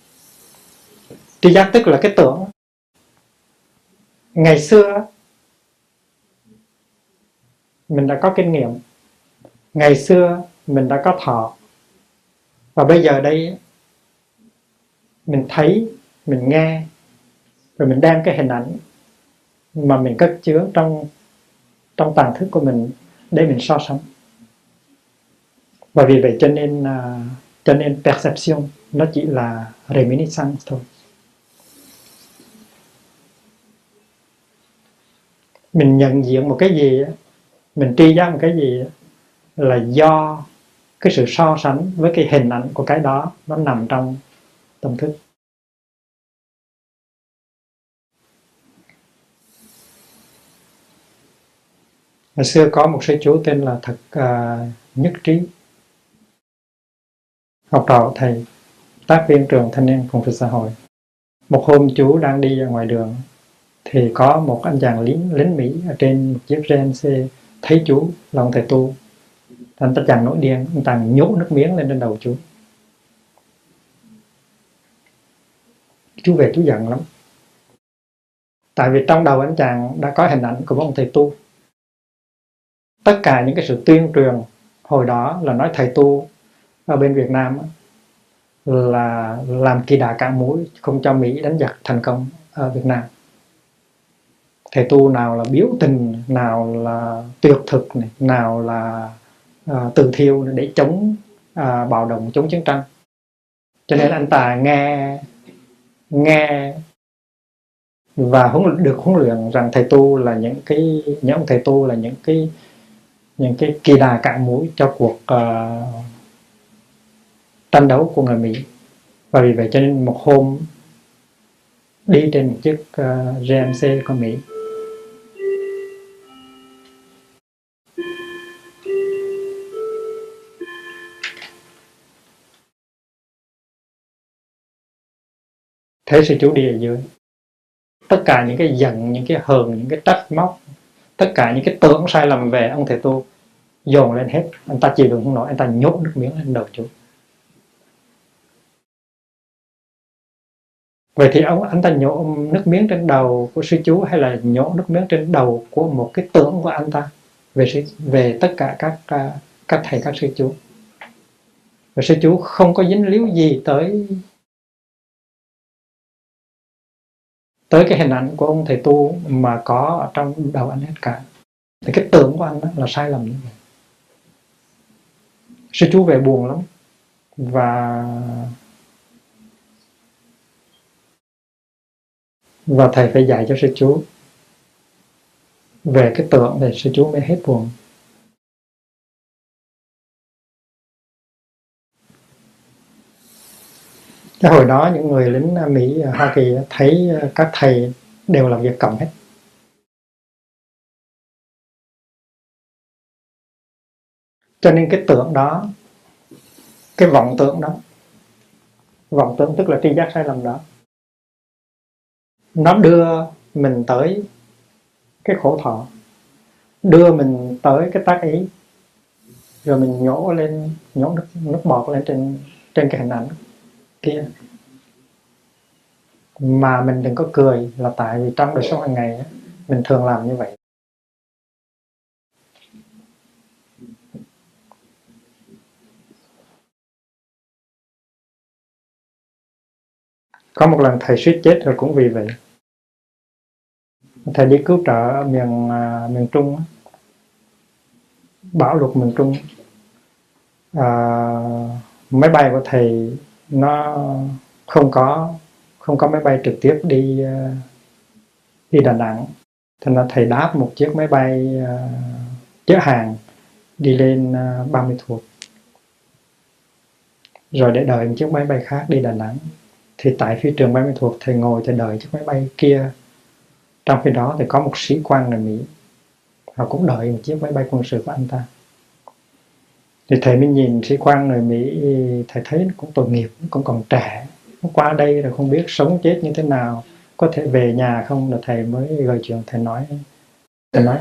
Tri giác tức là cái tưởng. Ngày xưa mình đã có kinh nghiệm. Ngày xưa mình đã có thọ. Và bây giờ đây mình thấy, mình nghe rồi mình đem cái hình ảnh mà mình cất chứa trong trong tàng thức của mình để mình so sánh. Và vì vậy cho nên uh, cho nên perception nó chỉ là reminiscence thôi. Mình nhận diện một cái gì mình tri giác một cái gì là do cái sự so sánh với cái hình ảnh của cái đó nó nằm trong tâm thức. Hồi xưa có một sư chú tên là Thật uh, Nhất Trí. Học trò thầy tác viên trường thanh niên phụng sự xã hội. Một hôm chú đang đi ra ngoài đường Thì có một anh chàng lính, lính Mỹ ở trên một chiếc GMC Thấy chú là ông thầy tu. Anh ta chàng nổi điên, anh ta nhổ nước miếng lên trên đầu chú. Chú về chú giận lắm. Tại vì trong đầu anh chàng đã có hình ảnh của một ông thầy tu tất cả những cái sự tuyên truyền hồi đó là nói thầy tu ở bên Việt Nam là làm kỳ đà cạn mũi không cho Mỹ đánh giặc thành công ở Việt Nam. Thầy tu nào là biểu tình nào là tuyệt thực này nào là uh, từ thiêu để chống uh, bạo động chống chiến tranh. Cho nên anh ta nghe nghe và huấn được huấn luyện rằng thầy tu là những cái những ông thầy tu là những cái những cái kỳ đà cạn mũi cho cuộc uh, tranh đấu của người Mỹ. Và vì vậy cho nên một hôm đi trên một chiếc ờ, uh, GMC của Mỹ. Thế sư chủ đi ở dưới. Tất cả những cái giận những cái hờn những cái trách móc tất cả những cái tưởng sai lầm về ông thầy tu dồn lên hết. Anh ta chịu đựng không nổi anh ta nhốt nước miếng lên đầu chú vậy thì ông anh ta nhổ nước miếng trên đầu của sư chú hay là nhổ nước miếng trên đầu của một cái tưởng của anh ta về sư, về tất cả các à, các thầy các sư chú và sư chú không có dính líu gì tới tới cái hình ảnh của ông thầy tu mà có ở trong đầu anh hết cả. Thì cái tưởng của anh đó là sai lầm như vậy. Sư chú về buồn lắm. Và và thầy phải dạy cho sư chú. Về cái tưởng thì sư chú mới hết buồn. Cái hồi đó những người lính Mỹ ờ, Hoa Kỳ thấy ờ, các thầy đều làm việc cộng hết. Cho nên cái tưởng đó cái vọng tưởng đó vọng tưởng tức là tri giác sai lầm đó nó đưa mình tới cái khổ thọ đưa mình tới cái tác ý rồi mình nhổ lên nhổ nước, nước bọt lên trên trên cái hình ảnh kia. Mà mình đừng có cười là tại vì trong đời sống hàng ngày mình thường làm như vậy. Có một lần thầy suýt chết rồi cũng vì vậy. Thầy đi cứu trợ ở miền à, miền trung bão lụt miền trung. À, máy bay của thầy nó không có không có máy bay trực tiếp đi ờ, đi Đà Nẵng. Thành ra thầy đáp một chiếc máy bay ờ, chở hàng đi lên ờ, 30 thuộc. Rồi để đợi một chiếc máy bay khác đi Đà Nẵng. Thì tại phi trường 30 thuộc, thầy ngồi thầy đợi chiếc máy bay kia. Trong khi đó thì có một sĩ quan người Mỹ. Họ cũng đợi một chiếc máy bay quân sự của anh ta thì thầy mới nhìn sĩ quan người Mỹ, thầy thấy cũng tội nghiệp cũng còn trẻ. Nó qua đây rồi không biết sống chết như thế nào, có thể về nhà không là thầy mới gợi chuyện thầy nói. Thầy nói,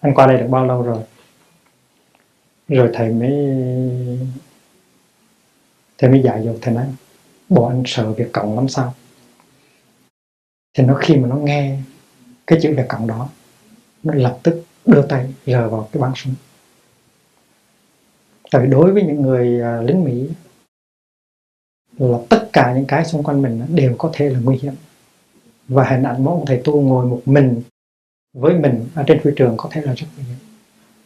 anh qua đây được bao lâu rồi? Rồi thầy mới thầy mới dạy dỗ thầy nói, bộ anh sợ việc cộng lắm sao? Thì nó khi mà nó nghe cái chữ việc Cộng đó, nó lập tức đưa tay rờ vào cái bắn súng. Tại vì đối với những người à, lính Mỹ, là tất cả những cái xung quanh mình đều có thể là nguy hiểm. Và hình ảnh mỗi ông thầy tu ngồi một mình với mình ở trên phi trường có thể là rất nguy hiểm.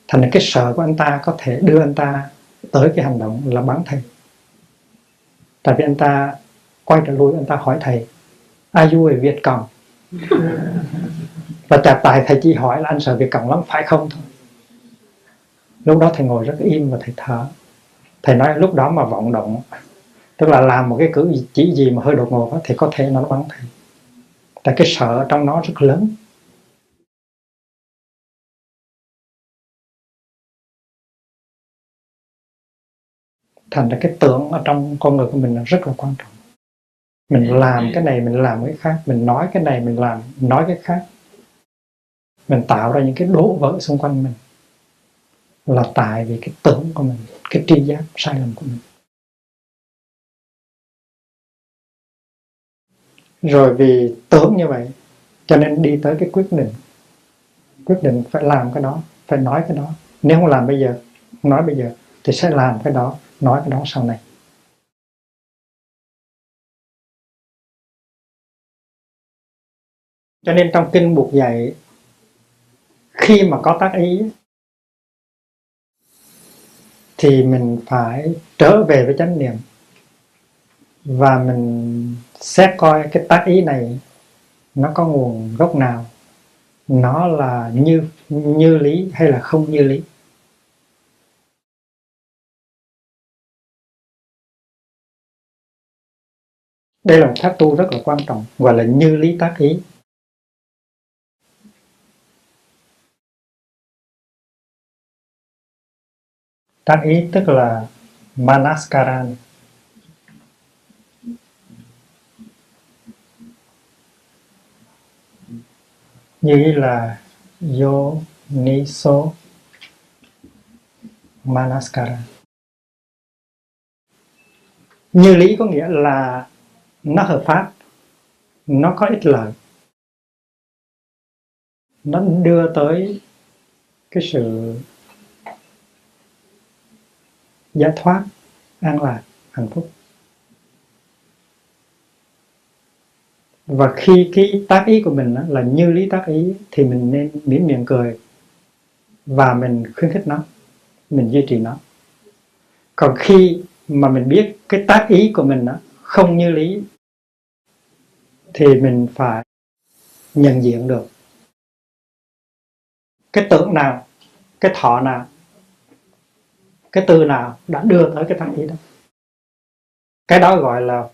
Thành ra cái sợ của anh ta có thể đưa anh ta tới cái hành động là bắn thầy. Tại vì anh ta quay trở lui anh ta hỏi thầy are you a Việt Cộng? và trả tài thầy chỉ hỏi là anh sợ việc Cộng lắm, phải không thôi? Lúc đó thầy ngồi rất im và thầy thở. Thầy nói lúc đó mà vọng động, tức là làm một cái cử chỉ gì mà hơi đột ngột thì có thể nó bắn thầy. Tại cái sợ trong nó rất lớn. Thành ra cái tưởng ở trong con người của mình là rất là quan trọng. Mình làm cái này, mình làm cái khác, mình nói cái này, mình làm, nói cái khác mình tạo ra những cái đổ vỡ xung quanh mình là tại vì cái tưởng của mình, cái tri giác, sai lầm của mình. Rồi vì tưởng như vậy, cho nên đi tới cái quyết định. Quyết định phải làm cái đó, phải nói cái đó. Nếu không làm bây giờ không nói bây giờ, thì sẽ làm cái đó, nói cái đó sau này. Cho nên trong kinh buộc dạy khi mà có tác ý, thì mình phải trở về với chánh niệm. Và mình xét coi cái tác ý này nó có nguồn gốc nào, nó là như như lý hay là không như lý. Đây là một tháp tu rất là quan trọng gọi là như lý tác ý. Tác ý tức là manaskaran. Như ý là yoniso manaskara như lý có nghĩa là nó hợp pháp, nó có ích lợi. Nó đưa tới cái sự giải thoát, an lạc, hạnh phúc. Và khi cái tác ý của mình là như lý tác ý, thì mình nên mỉm miệng cười. Và mình khuyến khích nó, mình duy trì nó. Còn khi mà mình biết cái tác ý của mình không như lý, thì mình phải nhận diện được. Cái tưởng nào, cái thọ nào cái từ nào đã đưa tới cái tác ý đó. Cái đó gọi là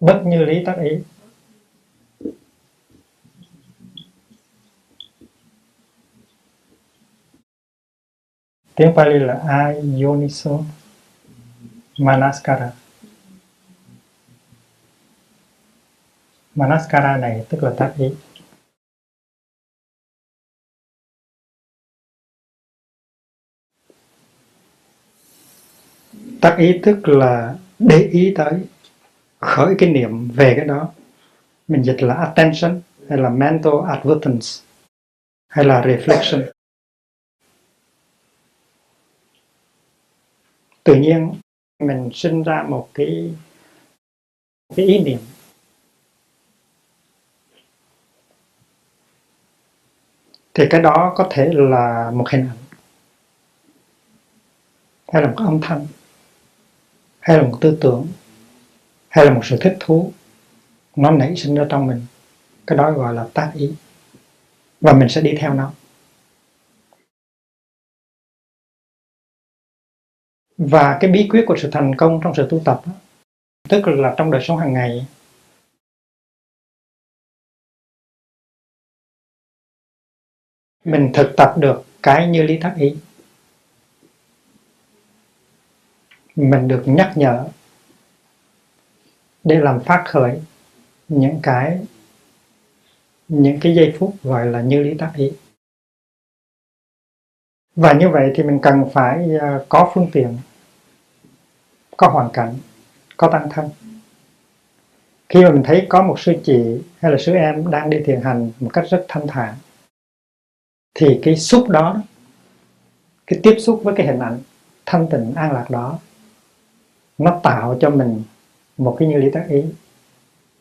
bất như lý tác ý. Tiếng Pali là ayoniso manaskara. Manaskara này tức là tác ý. Tác ý tức là để ý tới, khởi cái niệm về cái đó. Mình dịch là attention, hay là mental advertence, hay là reflection. Tự nhiên, mình sinh ra một cái cái ý niệm. Thì cái đó có thể là một hình ảnh, hay là một âm thanh hay là một tư tưởng, hay là một sự thích thú, nó nảy sinh ra trong mình. Cái đó gọi là tác ý. Và mình sẽ đi theo nó. Và cái bí quyết của sự thành công trong sự tu tập tức là trong đời sống hàng ngày mình thực tập được cái như lý tác ý. Mình được nhắc nhở để làm phát khởi những cái những cái giây phút gọi là như lý tác ý. Và như vậy thì mình cần phải à, có phương tiện, có hoàn cảnh, có tăng thân. Khi mà mình thấy có một sư chị hay là sư em đang đi thiền hành một cách rất thanh thản, thì cái xúc đó, cái tiếp xúc với cái hình ảnh thanh tịnh, an lạc đó nó tạo cho mình một cái như lý tác ý.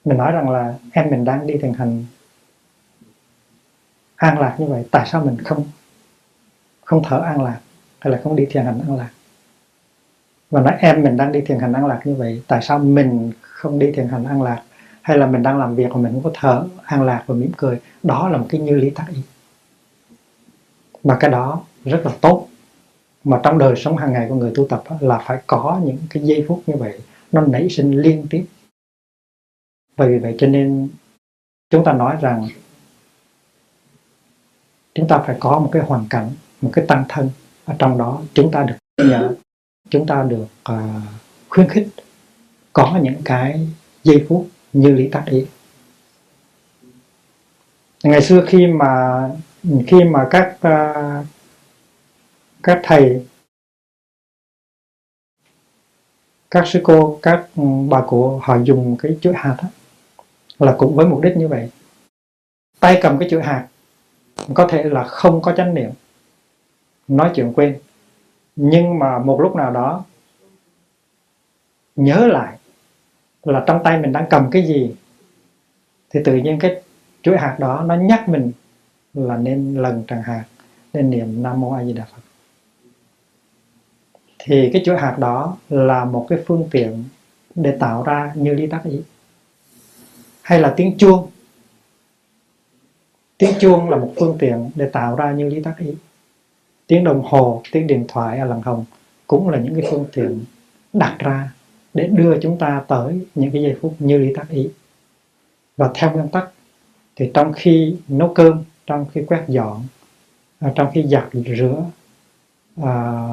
Mình nói rằng là em mình đang đi thiền hành an lạc như vậy, tại sao mình không không thở an lạc hay là không đi thiền hành an lạc? Và nói em mình đang đi thiền hành an lạc như vậy, tại sao mình không đi thiền hành an lạc? Hay là mình đang làm việc mà mình không có thở an lạc và mỉm cười? Đó là một cái như lý tác ý. Mà cái đó rất là tốt mà trong đời sống hàng ngày của người tu tập là phải có những cái giây phút như vậy nó nảy sinh liên tiếp. Và vì vậy cho nên chúng ta nói rằng chúng ta phải có một cái hoàn cảnh một cái tăng thân ở trong đó. Chúng ta được nhớ chúng ta được uh, khuyến khích có những cái giây phút như lý tác ý. Ngày xưa khi mà khi mà các uh, các thầy các sư cô các ừ, bà cụ họ dùng cái chuỗi hạt đó, là cũng với mục đích như vậy. Tay cầm cái chuỗi hạt có thể là không có chánh niệm nói chuyện quên nhưng mà một lúc nào đó nhớ lại là trong tay mình đang cầm cái gì thì tự nhiên cái chuỗi hạt đó nó nhắc mình là nên lần tràng hạt nên niệm nam mô a di đà phật thì cái chuỗi hạt đó là một cái phương tiện để tạo ra như lý tác ý hay là tiếng chuông? Tiếng chuông là một phương tiện để tạo ra như lý tác ý tiếng đồng hồ, tiếng điện thoại ở lần hồng cũng là những cái phương tiện đặt ra để đưa chúng ta tới những cái giây phút như lý tác ý và theo nguyên tắc thì trong khi nấu cơm, trong khi quét dọn à, trong khi giặt rửa à,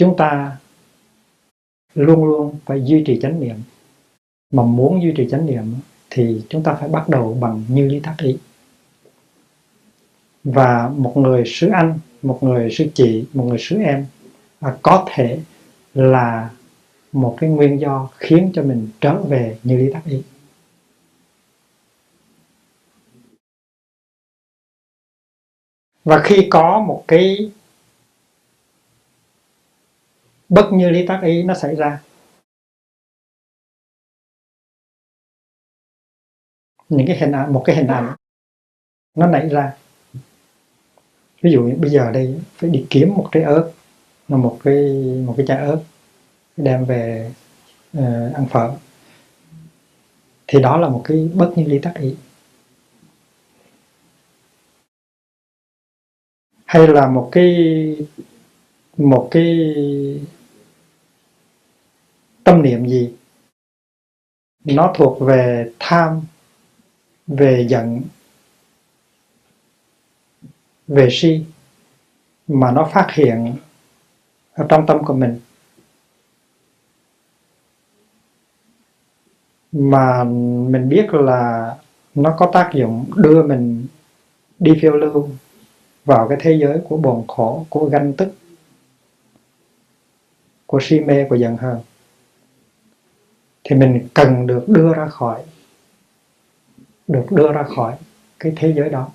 chúng ta luôn luôn phải duy trì chánh niệm. Mà muốn duy trì chánh niệm thì chúng ta phải bắt đầu bằng như lý tác ý. Và một người sư anh một người sư chị một người sư em à, có thể là một cái nguyên do khiến cho mình trở về như lý tác ý. Và khi có một cái bất như lý tác ý nó xảy ra. Những cái hình ảnh một cái hình ảnh nó nảy ra. Ví dụ như bây giờ đây phải đi kiếm một trái ớt là một cái một cái trái ớt đem về uh, ăn phở. Thì đó là một cái bất như lý tác ý. Hay là một cái một cái tâm niệm gì? Nó thuộc về tham, về giận, về si mà nó phát hiện ở trong tâm của mình. Mà mình biết là nó có tác dụng đưa mình đi phiêu lưu vào cái thế giới của buồn khổ, của ganh tức, của si mê, của giận hờn thì mình cần được đưa ra khỏi, được đưa ra khỏi cái thế giới đó.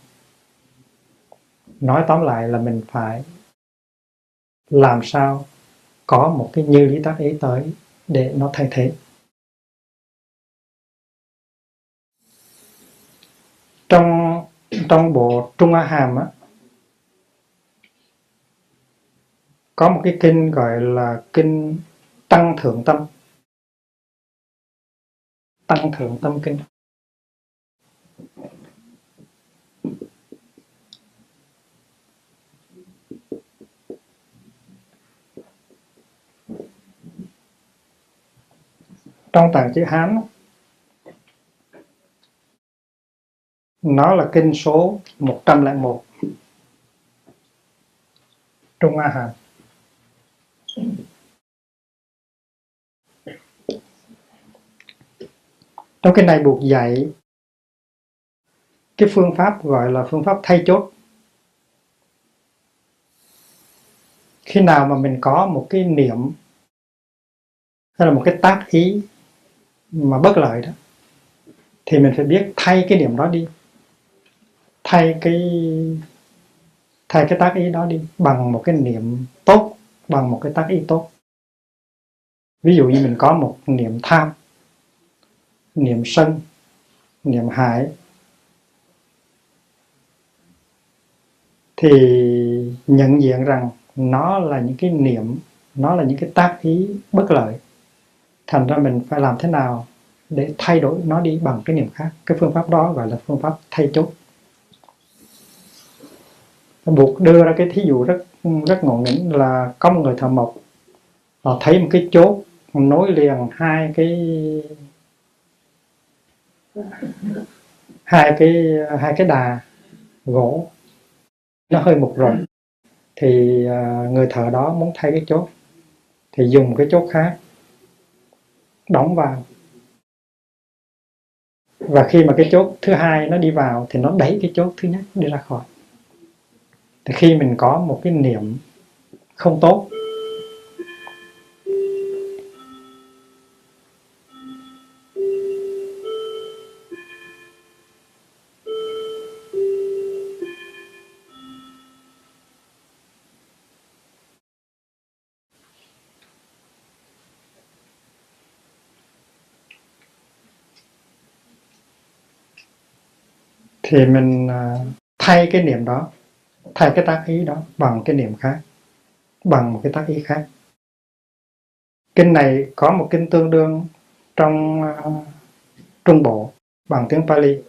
Nói tóm lại là mình phải làm sao có một cái như lý tác ý tới để nó thay thế. Trong trong bộ trung a hàm á, có một cái kinh gọi là kinh tăng thượng tâm tăng thượng tâm kinh. Trong tàng chữ Hán, nó là kinh số 101 Trung A Hàm trong cái này buộc dạy, cái phương pháp gọi là phương pháp thay chốt. Khi nào mà mình có một cái niệm, hay là một cái tác ý mà bất lợi đó, thì mình phải biết thay cái niệm đó đi. Thay cái thay cái tác ý đó đi bằng một cái niệm tốt, bằng một cái tác ý tốt. Ví dụ như mình có một niệm tham niệm sân, niệm hại thì nhận diện rằng nó là những cái niệm, nó là những cái tác ý bất lợi. Thành ra mình phải làm thế nào để thay đổi nó đi bằng cái niệm khác? Cái phương pháp đó gọi là phương pháp thay chốt. Buộc đưa ra cái thí dụ rất rất ngộ nghĩnh là có một người thợ mộc, họ thấy một cái chốt nối liền hai cái hai cái hai cái đà gỗ, nó hơi mục rồi. Thì à, người thợ đó muốn thay cái chốt, thì dùng cái chốt khác, đóng vào. Và khi mà cái chốt thứ hai nó đi vào thì nó đẩy cái chốt thứ nhất đi ra khỏi. Thì khi mình có một cái niệm không tốt thì mình à, thay cái niệm đó thay cái tác ý đó bằng cái niệm khác bằng một cái tác ý khác. Kinh này có một kinh tương đương trong uh, Trung Bộ bằng tiếng Pali.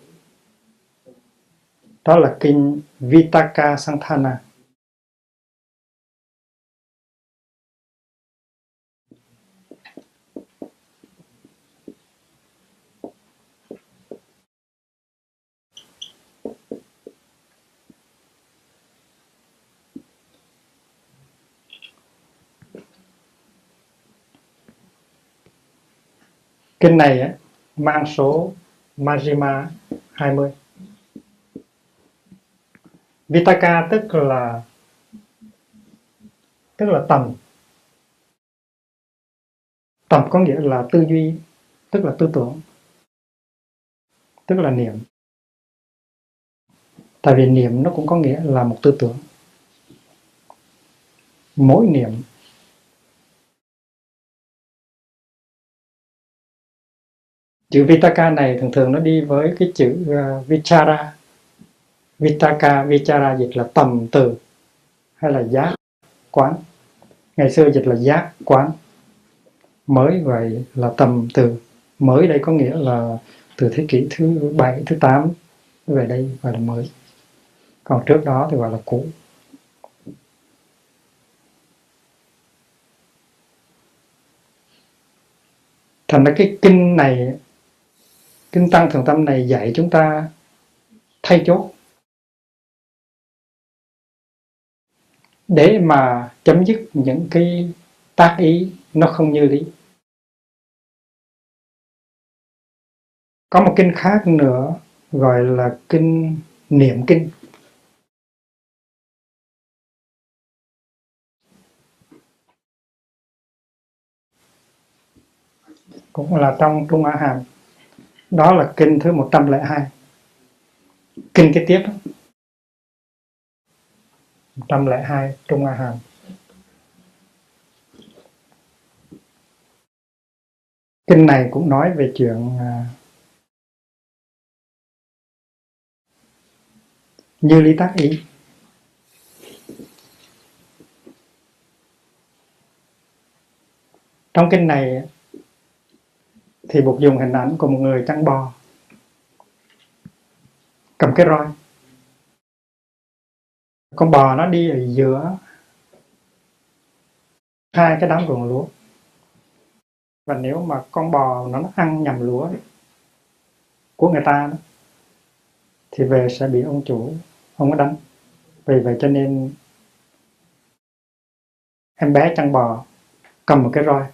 Đó là kinh Vitaka Santhana Kinh này mang số Majima 20 Vitaka tức là tức là tầm. Tầm có nghĩa là tư duy, tức là tư tưởng, tức là niệm. Tại vì niệm nó cũng có nghĩa là một tư tưởng. Mỗi niệm chữ Vitaka này thường thường nó đi với cái chữ uh, Vichara. Vitaka, Vichara dịch là tầm từ hay là giác quán. Ngày xưa dịch là giác quán. Mới vậy là tầm từ. Mới đây có nghĩa là từ thế kỷ thứ bảy thứ tám về đây gọi là mới. Còn trước đó thì gọi là cũ. Thành ra cái kinh này Kinh Tăng Thường Tâm này dạy chúng ta thay chốt để mà chấm dứt những cái tác ý nó không như lý. Có một kinh khác nữa gọi là kinh niệm kinh. Cũng là trong Trung Á Hàm đó là kinh thứ 102 kinh kế tiếp 102 Trung A Hàm kinh này cũng nói về chuyện à, như lý tác ý. Trong kinh này thì buộc dùng hình ảnh của một người chăn bò. Cầm cái roi. Con bò nó đi ở giữa hai cái đám ruộng lúa. Và nếu mà con bò nó ăn nhầm lúa của người ta đó, thì về sẽ bị ông chủ ông có đánh. Vì vậy cho nên em bé chăn bò cầm một cái roi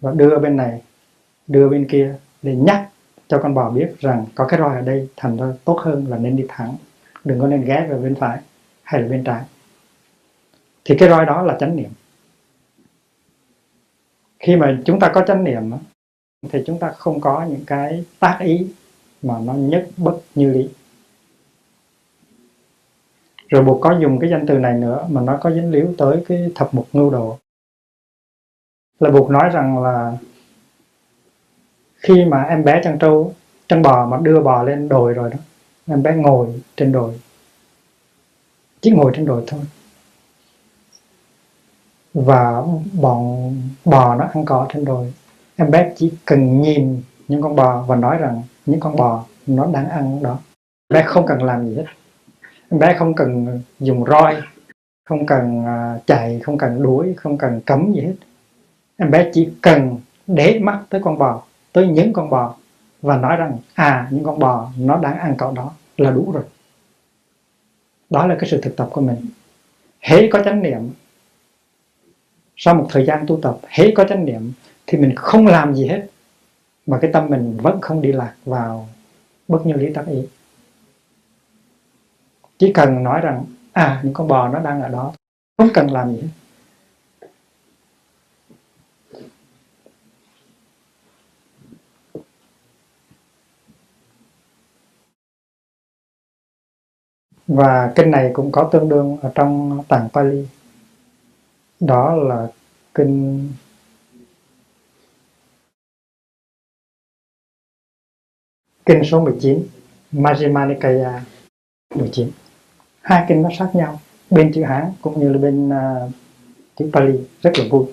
và đưa bên này đưa bên kia để nhắc cho con bò biết rằng có cái roi ở đây, thành ra tốt hơn là nên đi thẳng. Đừng có nên ghé về bên phải hay là bên trái. Thì cái roi đó là chánh niệm. Khi mà chúng ta có chánh niệm thì chúng ta không có những cái tác ý mà nó nhất bất như lý rồi buộc có dùng cái danh từ này nữa mà nó có dính líu tới cái thập mục ngưu đồ. Là buộc nói rằng là khi mà em bé chăn trâu chăn bò mà đưa bò lên đồi rồi đó, em bé ngồi trên đồi. Chỉ ngồi trên đồi thôi. Và bọn bò nó ăn cỏ trên đồi. Em bé chỉ cần nhìn những con bò và nói rằng những con bò nó đang ăn đó. Em bé không cần làm gì hết. Em bé không cần dùng roi, không cần à, chạy không cần đuổi, không cần cấm gì hết. Em bé chỉ cần để mắt tới con bò tới những con bò và nói rằng à những con bò nó đang ăn cỏ đó là đủ rồi. Đó là cái sự thực tập của mình. Hễ có chánh niệm, sau một thời gian tu tập, hễ có chánh niệm thì mình không làm gì hết, mà cái tâm mình vẫn không đi lạc vào bất như lý tác ý. Chỉ cần nói rằng à những con bò nó đang ở đó, không cần làm gì hết. Và kinh này cũng có tương đương ở trong tạng Pali. Đó là kinh kinh số 19 Majjhima Nikaya 19 hai kinh nó sát nhau bên chữ Hán cũng như là bên uh, chữ Pali rất là vui.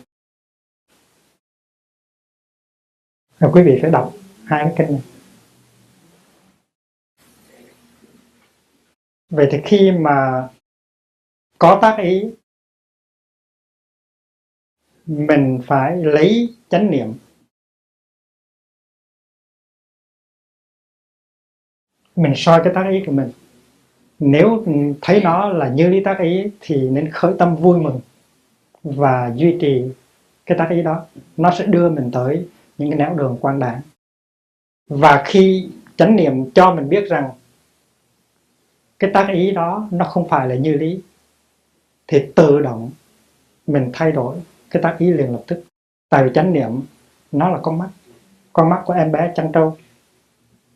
Rồi quý vị phải đọc hai cái kinh này. Vậy thì khi mà có tác ý, mình phải lấy chánh niệm. Mình soi cái tác ý của mình. Nếu thấy nó là như lý tác ý thì nên khởi tâm vui mừng và duy trì cái tác ý đó. Nó sẽ đưa mình tới những cái nẻo đường quan đảng và khi chánh niệm cho mình biết rằng cái tác ý đó nó không phải là như lý. Thì tự động mình thay đổi cái tác ý liền lập tức. Tại vì chánh niệm nó là con mắt. Con mắt của em bé chăn trâu.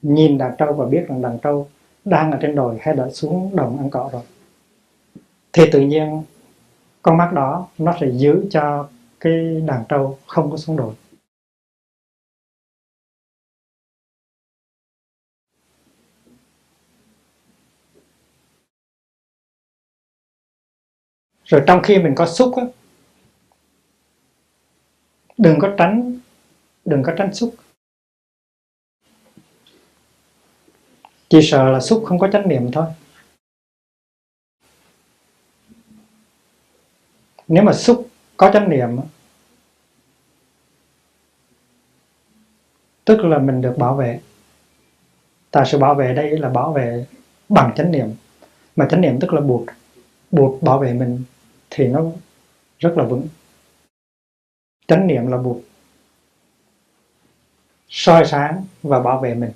Nhìn đàn trâu và biết rằng đàn trâu đang ở trên đồi hay đã xuống đồng ăn cỏ rồi. Thì tự nhiên con mắt đó nó sẽ giữ cho cái đàn trâu không có xuống đồi. Rồi trong khi mình có xúc á, đừng có tránh đừng có tránh xúc. Chỉ sợ là xúc không có chánh niệm thôi. Nếu mà xúc có chánh niệm tức là mình được bảo vệ. Tại sự bảo vệ đây là bảo vệ bằng chánh niệm. Mà chánh niệm tức là buộc buộc bảo vệ mình thì nó rất là vững. Chánh niệm là buộc soi sáng và bảo vệ mình.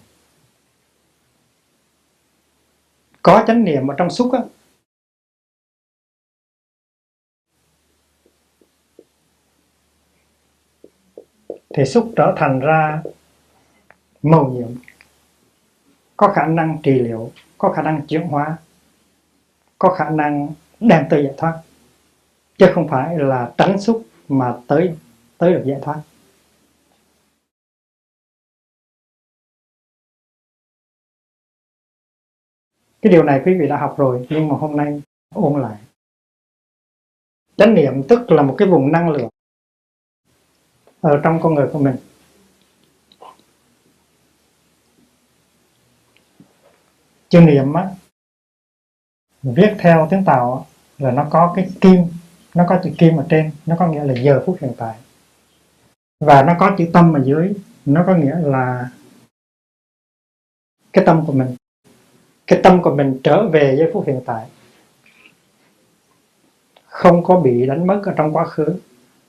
Có chánh niệm ở trong xúc á, thì xúc trở thành ra màu nhiệm. Có khả năng trị liệu, có khả năng chuyển hóa, có khả năng đem tới giải thoát chứ không phải là tránh xúc mà tới tới được giải thoát. Cái điều này quý vị đã học rồi, nhưng mà hôm nay ôn lại. Chánh niệm tức là một cái vùng năng lượng ở trong con người của mình. Chữ niệm á, viết theo tiếng tàu là nó có cái kim nó có chữ kim ở trên nó có nghĩa là giờ phút hiện tại. Và nó có chữ tâm ở dưới nó có nghĩa là cái tâm của mình. Cái tâm của mình trở về giây phút hiện tại. Không có bị đánh mất ở trong quá khứ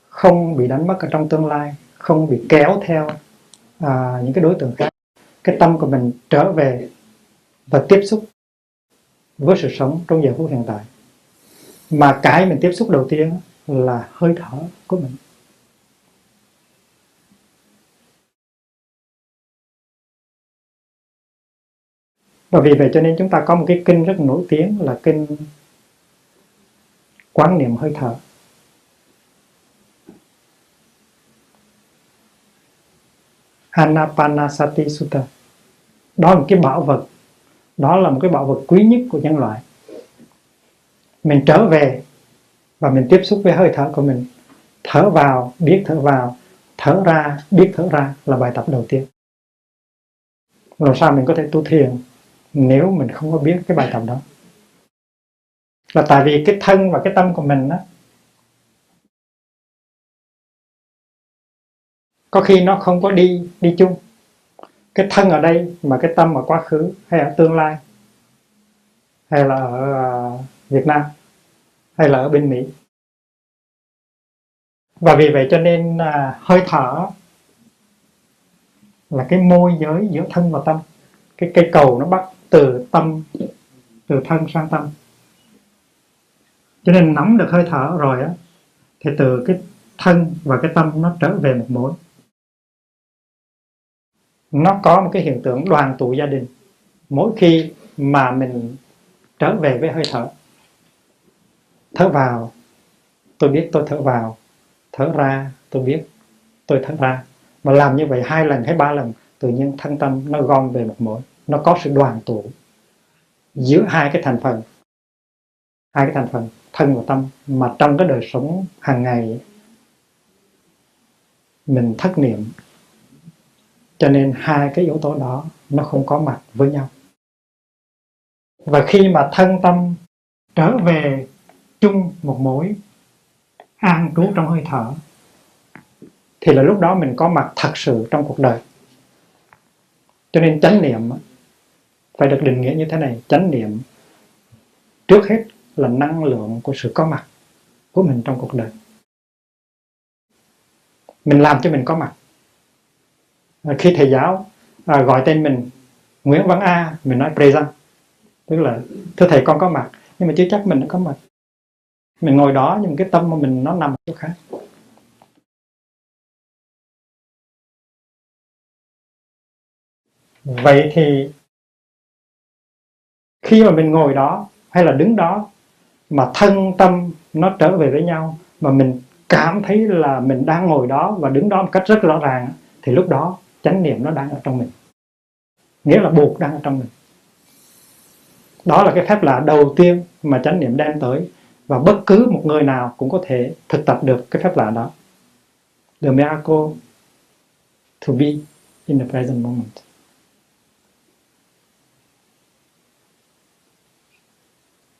không bị đánh mất ở trong tương lai không bị kéo theo à, những cái đối tượng khác. Cái tâm của mình trở về và tiếp xúc với sự sống trong giờ phút hiện tại mà cái mình tiếp xúc đầu tiên là hơi thở của mình. Và vì vậy cho nên chúng ta có một cái kinh rất nổi tiếng là kinh quán niệm hơi thở. Anapanasati Sutta. Đó là một cái bảo vật. Đó là một cái bảo vật quý nhất của nhân loại mình trở về và mình tiếp xúc với hơi thở của mình. Thở vào, biết thở vào, thở ra, biết thở ra là bài tập đầu tiên. Làm sao mình có thể tu thiền nếu mình không có biết cái bài tập đó. Là tại vì cái thân và cái tâm của mình đó có khi nó không có đi đi chung. Cái thân ở đây mà cái tâm ở quá khứ, hay ở tương lai, hay là ở à, Việt Nam hay là ở bên Mỹ. Và vì vậy cho nên à, hơi thở là cái môi giới giữa thân và tâm. Cái cây cầu nó bắt từ tâm từ thân sang tâm. Cho nên nắm được hơi thở rồi á thì từ cái thân và cái tâm nó trở về một mối. Nó có một cái hiện tượng đoàn tụ gia đình. Mỗi khi mà mình trở về với hơi thở thở vào. Tôi biết tôi thở vào. Thở ra, tôi biết tôi thở ra. Mà làm như vậy hai lần hay ba lần, tự nhiên thân tâm nó gom về một mối. Nó có sự đoàn tụ giữa hai cái thành phần. Hai cái thành phần, thân và tâm, mà trong cái đời sống hàng ngày, mình thất niệm. Cho nên hai cái yếu tố đó nó không có mặt với nhau. Và khi mà thân tâm trở về chung một mối an trú trong hơi thở thì là lúc đó mình có mặt thật sự trong cuộc đời. Cho nên chánh niệm phải được định nghĩa như thế này. Chánh niệm trước hết là năng lượng của sự có mặt của mình trong cuộc đời. Mình làm cho mình có mặt. Khi thầy giáo à, gọi tên mình Nguyễn Văn A mình nói present tức là thưa thầy con có mặt. Nhưng mà chưa chắc mình đã có mặt mình ngồi đó nhưng cái tâm của mình nó nằm chỗ khác. Vậy thì khi mà mình ngồi đó hay là đứng đó mà thân tâm nó trở về với nhau mà mình cảm thấy là mình đang ngồi đó và đứng đó một cách rất rõ ràng, thì lúc đó chánh niệm nó đang ở trong mình. Nghĩa là buộc đang ở trong mình. Đó là cái phép lạ đầu tiên mà chánh niệm đem tới và bất cứ một người nào cũng có thể thực tập được cái phép lạ đó. The miracle to be in the present moment.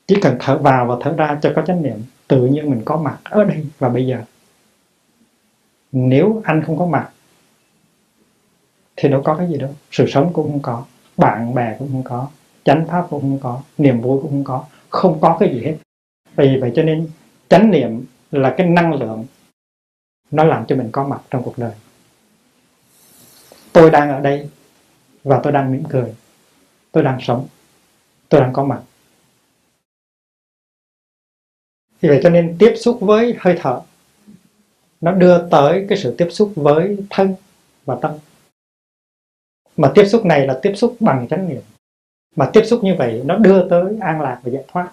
Chỉ cần thở vào và thở ra cho có chánh niệm, tự nhiên mình có mặt ở đây và bây giờ. Nếu anh không có mặt, thì đâu có cái gì đâu. Sự sống cũng không có, bạn bè cũng không có, chánh pháp cũng không có, niềm vui cũng không có không có cái gì hết vì vậy cho nên chánh niệm là cái năng lượng nó làm cho mình có mặt trong cuộc đời. Tôi đang ở đây và tôi đang mỉm cười. Tôi đang sống. Tôi đang có mặt. Vì vậy cho nên tiếp xúc với hơi thở, nó đưa tới cái sự tiếp xúc với thân và tâm. Mà tiếp xúc này là tiếp xúc bằng chánh niệm. Mà tiếp xúc như vậy nó đưa tới an lạc và giải thoát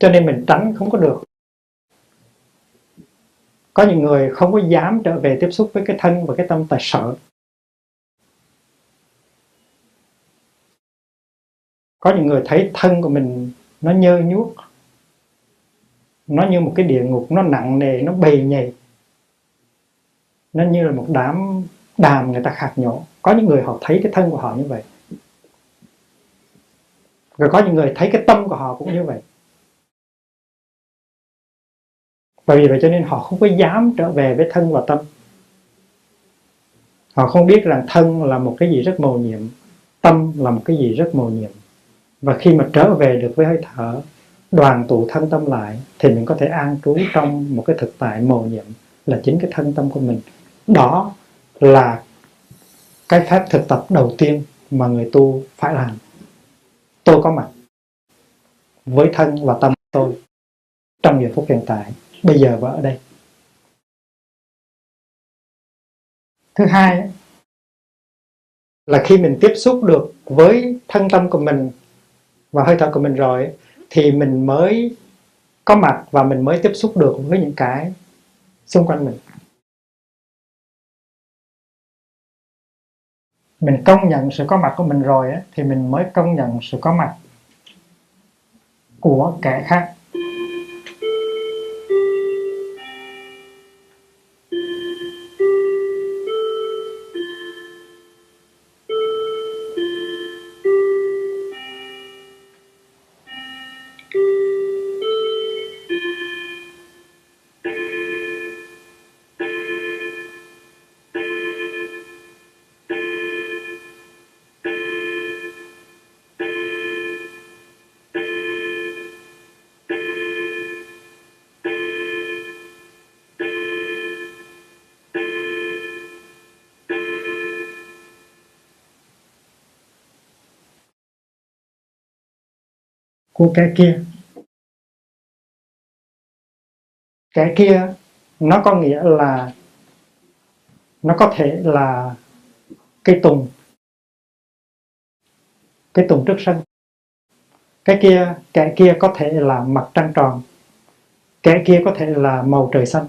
cho nên mình tránh không có được. Có những người không có dám trở về tiếp xúc với cái thân và cái tâm tại sợ. Có những người thấy thân của mình nó nhơ nhuốc, nó như một cái địa ngục, nó nặng nề, nó bầy nhầy. Nó như là một đám đàm người ta khạc nhổ. Có những người họ thấy cái thân của họ như vậy. Rồi có những người thấy cái tâm của họ cũng như vậy. Và vì vậy cho nên họ không có dám trở về với thân và tâm. Họ không biết rằng thân là một cái gì rất màu nhiệm, tâm là một cái gì rất màu nhiệm. Và khi mà trở về được với hơi thở, đoàn tụ thân tâm lại, thì mình có thể an trú trong một cái thực tại màu nhiệm là chính cái thân tâm của mình. Đó là cái phép thực tập đầu tiên mà người tu phải làm. Tôi có mặt với thân và tâm tôi trong giờ phút hiện tại bây giờ và ở đây. Thứ hai là khi mình tiếp xúc được với thân tâm của mình và hơi thở của mình rồi, thì mình mới có mặt và mình mới tiếp xúc được với những cái xung quanh mình. Mình công nhận sự có mặt của mình rồi thì mình mới công nhận sự có mặt của kẻ khác. Của cái kia. Cái kia nó có nghĩa là, nó có thể là cây tùng cây tùng trước sân. Cái kia cái kia có thể là mặt trăng tròn, cái kia có thể là màu trời xanh,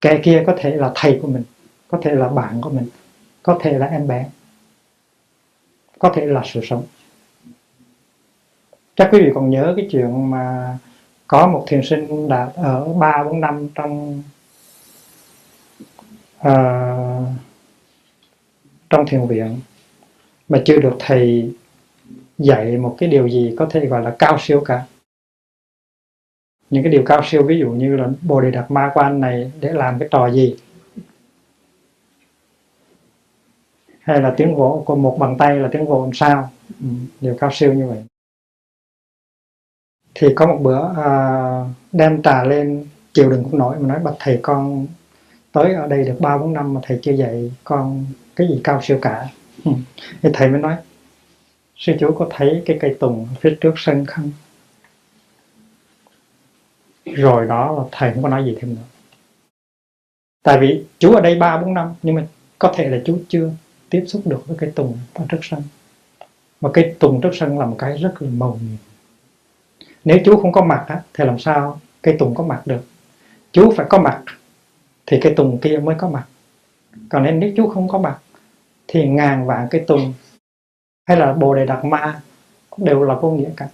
cái kia có thể là thầy của mình, có thể là bạn của mình, có thể là em bé, có thể là sự sống chắc quý vị còn nhớ cái chuyện mà có một thiền sinh đã ở ba bốn năm trong uh, trong thiền viện mà chưa được thầy dạy một cái điều gì có thể gọi là cao siêu cả. Những cái điều cao siêu ví dụ như là bồ đề đạt ma quan này để làm cái trò gì? Hay là tiếng vỗ của một bàn tay là tiếng vỗ làm sao? Ừ, điều cao siêu như vậy thì có một bữa à, đem trà lên chịu đừng không nổi mà nói bạch thầy con tới ở đây được ba bốn năm mà thầy chưa dạy con cái gì cao siêu cả. Thì thầy mới nói sư chú có thấy cái cây tùng phía trước sân không? Rồi đó là thầy không có nói gì thêm nữa. Tại vì chú ở đây ba bốn năm nhưng mà có thể là chú chưa tiếp xúc được với cây tùng ở trước sân. Mà cây tùng trước sân là một cái rất là màu nhiệm nếu chú không có mặt á, thì làm sao cây tùng có mặt được? Chú phải có mặt thì cây tùng kia mới có mặt. Còn nên nếu chú không có mặt thì ngàn vạn cây tùng hay là bồ đề đạt ma đều là vô nghĩa cả.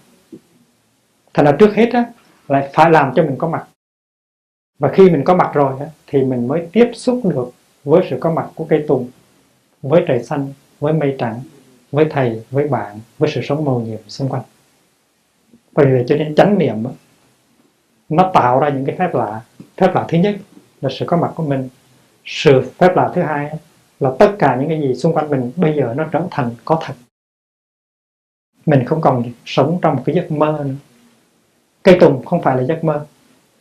Thành ra trước hết á, lại phải làm cho mình có mặt. Và khi mình có mặt rồi á, thì mình mới tiếp xúc được với sự có mặt của cây tùng với trời xanh với mây trắng với thầy với bạn với sự sống màu nhiệm xung quanh vì vậy cho nên chánh niệm nó tạo ra những cái phép lạ. Phép lạ thứ nhất là sự có mặt của mình. Sự phép lạ thứ hai là tất cả những cái gì xung quanh mình bây giờ nó trở thành có thật. Mình không còn sống trong một cái giấc mơ nữa. Cây tùng không phải là giấc mơ.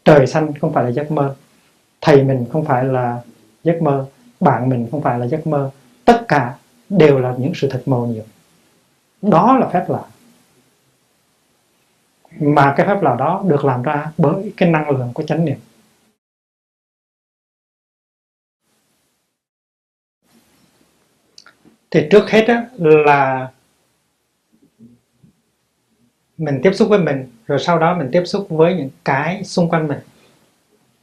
Trời xanh không phải là giấc mơ. Thầy mình không phải là giấc mơ. Bạn mình không phải là giấc mơ. Tất cả đều là những sự thật màu nhiệm đó là phép lạ mà cái phép lạ đó được làm ra bởi cái năng lượng của chánh niệm. Thì trước hết á, là mình tiếp xúc với mình rồi sau đó mình tiếp xúc với những cái xung quanh mình.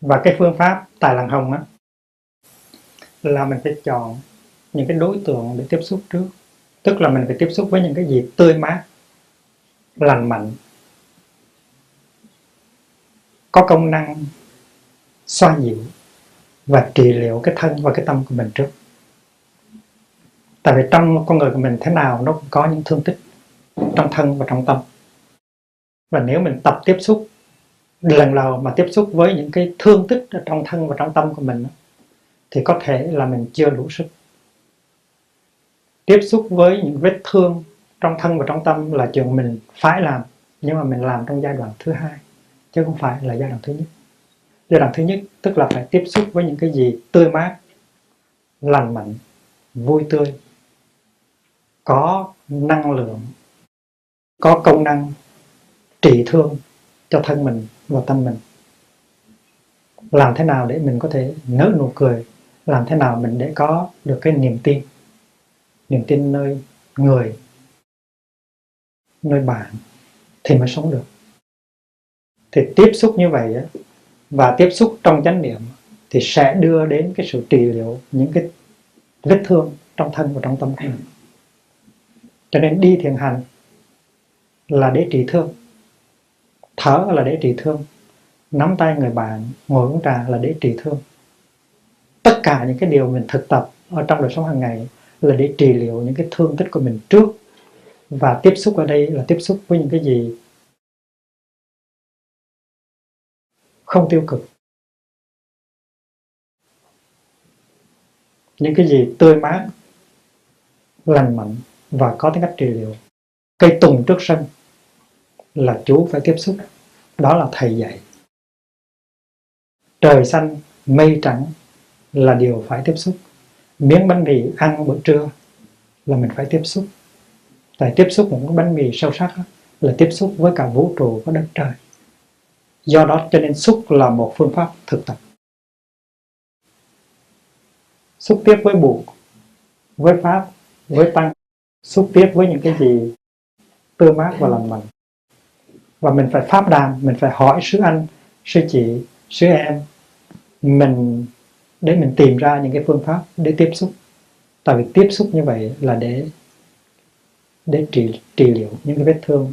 Và cái phương pháp tài làng hồng á là mình phải chọn những cái đối tượng để tiếp xúc trước. Tức là mình phải tiếp xúc với những cái gì tươi mát lành mạnh có công năng xoa dịu và trị liệu cái thân và cái tâm của mình trước. Tại vì trong con người của mình thế nào nó cũng có những thương tích trong thân và trong tâm. Và nếu mình tập tiếp xúc, lần đầu mà tiếp xúc với những cái thương tích ở trong thân và trong tâm của mình thì có thể là mình chưa đủ sức. Tiếp xúc với những vết thương trong thân và trong tâm là chuyện mình phải làm, nhưng mà mình làm trong giai đoạn thứ hai chứ không phải là giai đoạn thứ nhất. Giai đoạn thứ nhất tức là phải tiếp xúc với những cái gì tươi mát, lành mạnh, vui tươi, có năng lượng, có công năng, trị thương cho thân mình và tâm mình. Làm thế nào để mình có thể nở nụ cười? Làm thế nào mình để có được cái niềm tin? Niềm tin nơi người, nơi bạn thì mới sống được thì tiếp xúc như vậy và tiếp xúc trong chánh niệm thì sẽ đưa đến cái sự trị liệu những cái vết thương trong thân và trong tâm của mình. Cho nên đi thiền hành là để trị thương. Thở là để trị thương. Nắm tay người bạn, ngồi uống trà là để trị thương. Tất cả những cái điều mình thực tập ở trong đời sống hàng ngày là để trị liệu những cái thương tích của mình trước. Và tiếp xúc ở đây là tiếp xúc với những cái gì không tiêu cực. Những cái gì tươi mát, lành mạnh và có tính cách trị liệu. Cây tùng trước sân là chú phải tiếp xúc. Đó là thầy dạy. Trời xanh, mây trắng là điều phải tiếp xúc. Miếng bánh mì ăn bữa trưa là mình phải tiếp xúc. Tại tiếp xúc một cái bánh mì sâu sắc là tiếp xúc với cả vũ trụ và đất trời do đó cho nên xúc là một phương pháp thực tập. Xúc tiếp với buộc với pháp, với tăng, xúc tiếp với những cái gì tươi mát và lành mạnh và mình phải pháp đàm, mình phải hỏi sư anh sư chị sư em, mình, để mình tìm ra những cái phương pháp để tiếp xúc. Tại vì tiếp xúc như vậy là để để trị trị liệu những cái vết thương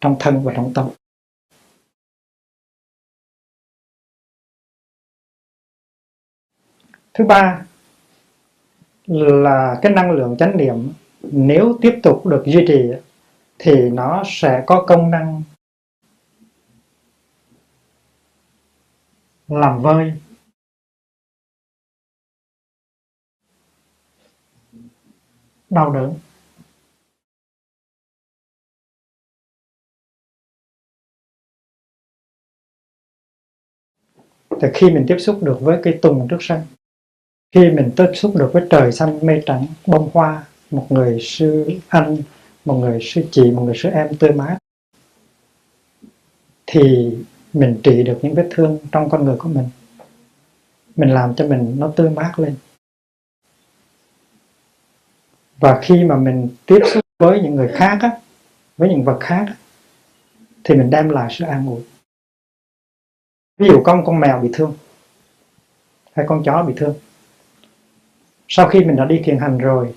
trong thân và trong tâm. Thứ ba là cái năng lượng chánh niệm, nếu tiếp tục được duy trì thì nó sẽ có công năng làm vơi. Đau đớn. Thì khi mình tiếp xúc được với cái tùng trước sân khi mình tiếp xúc được với trời xanh mây trắng bông hoa một người sư anh một người sư chị một người sư em tươi mát thì mình trị được những vết thương trong con người của mình. Mình làm cho mình nó tươi mát lên. Và khi mà mình tiếp xúc với những người khác á, với những vật khác á, thì mình đem lại sự an ủi. Ví dụ con con mèo bị thương hay con chó bị thương sau khi mình đã đi thiền hành rồi,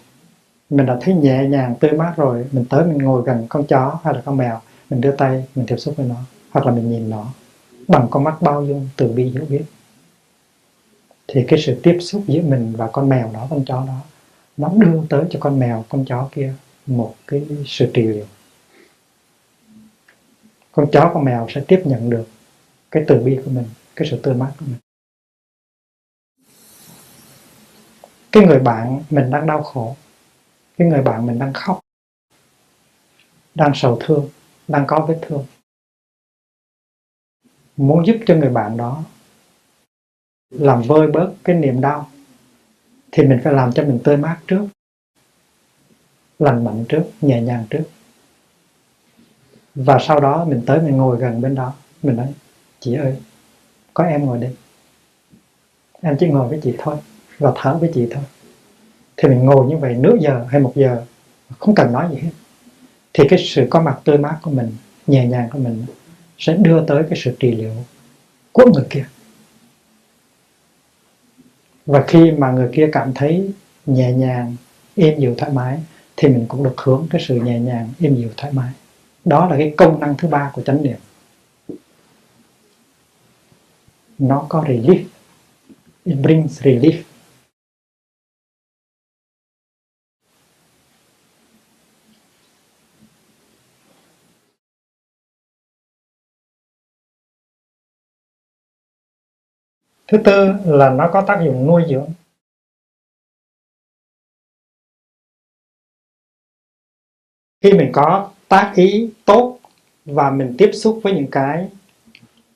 mình đã thấy nhẹ nhàng, tươi mát rồi, mình tới mình ngồi gần con chó hay là con mèo, mình đưa tay, mình tiếp xúc với nó, hoặc là mình nhìn nó, bằng con mắt bao dung từ bi hiểu biết. Thì cái sự tiếp xúc giữa mình và con mèo đó, con chó đó, nó đưa tới cho con mèo, con chó kia một cái sự trị liệu. Con chó, con mèo sẽ tiếp nhận được cái từ bi của mình, cái sự tươi mát của mình. Cái người bạn mình đang đau khổ. Cái người bạn mình đang khóc. Đang sầu thương. Đang có vết thương. Muốn giúp cho người bạn đó làm vơi bớt cái niềm đau, thì mình phải làm cho mình tươi mát trước. Lành mạnh trước, nhẹ nhàng trước. Và sau đó mình tới mình ngồi gần bên đó. Mình nói, chị ơi, có em ngồi đây. Em chỉ ngồi với chị thôi và thở với chị thôi. Thì mình ngồi như vậy nửa giờ hay một giờ, không cần nói gì hết. Thì cái sự có mặt tươi mát của mình, nhẹ nhàng của mình sẽ đưa tới cái sự trị liệu của người kia. Và khi mà người kia cảm thấy nhẹ nhàng, êm dịu thoải mái, thì mình cũng được hưởng cái sự nhẹ nhàng, êm dịu thoải mái. Đó là cái công năng thứ ba của chánh niệm. Nó có relief. It brings relief. Thứ tư là nó có tác dụng nuôi dưỡng. Khi mình có tác ý tốt và mình tiếp xúc với những cái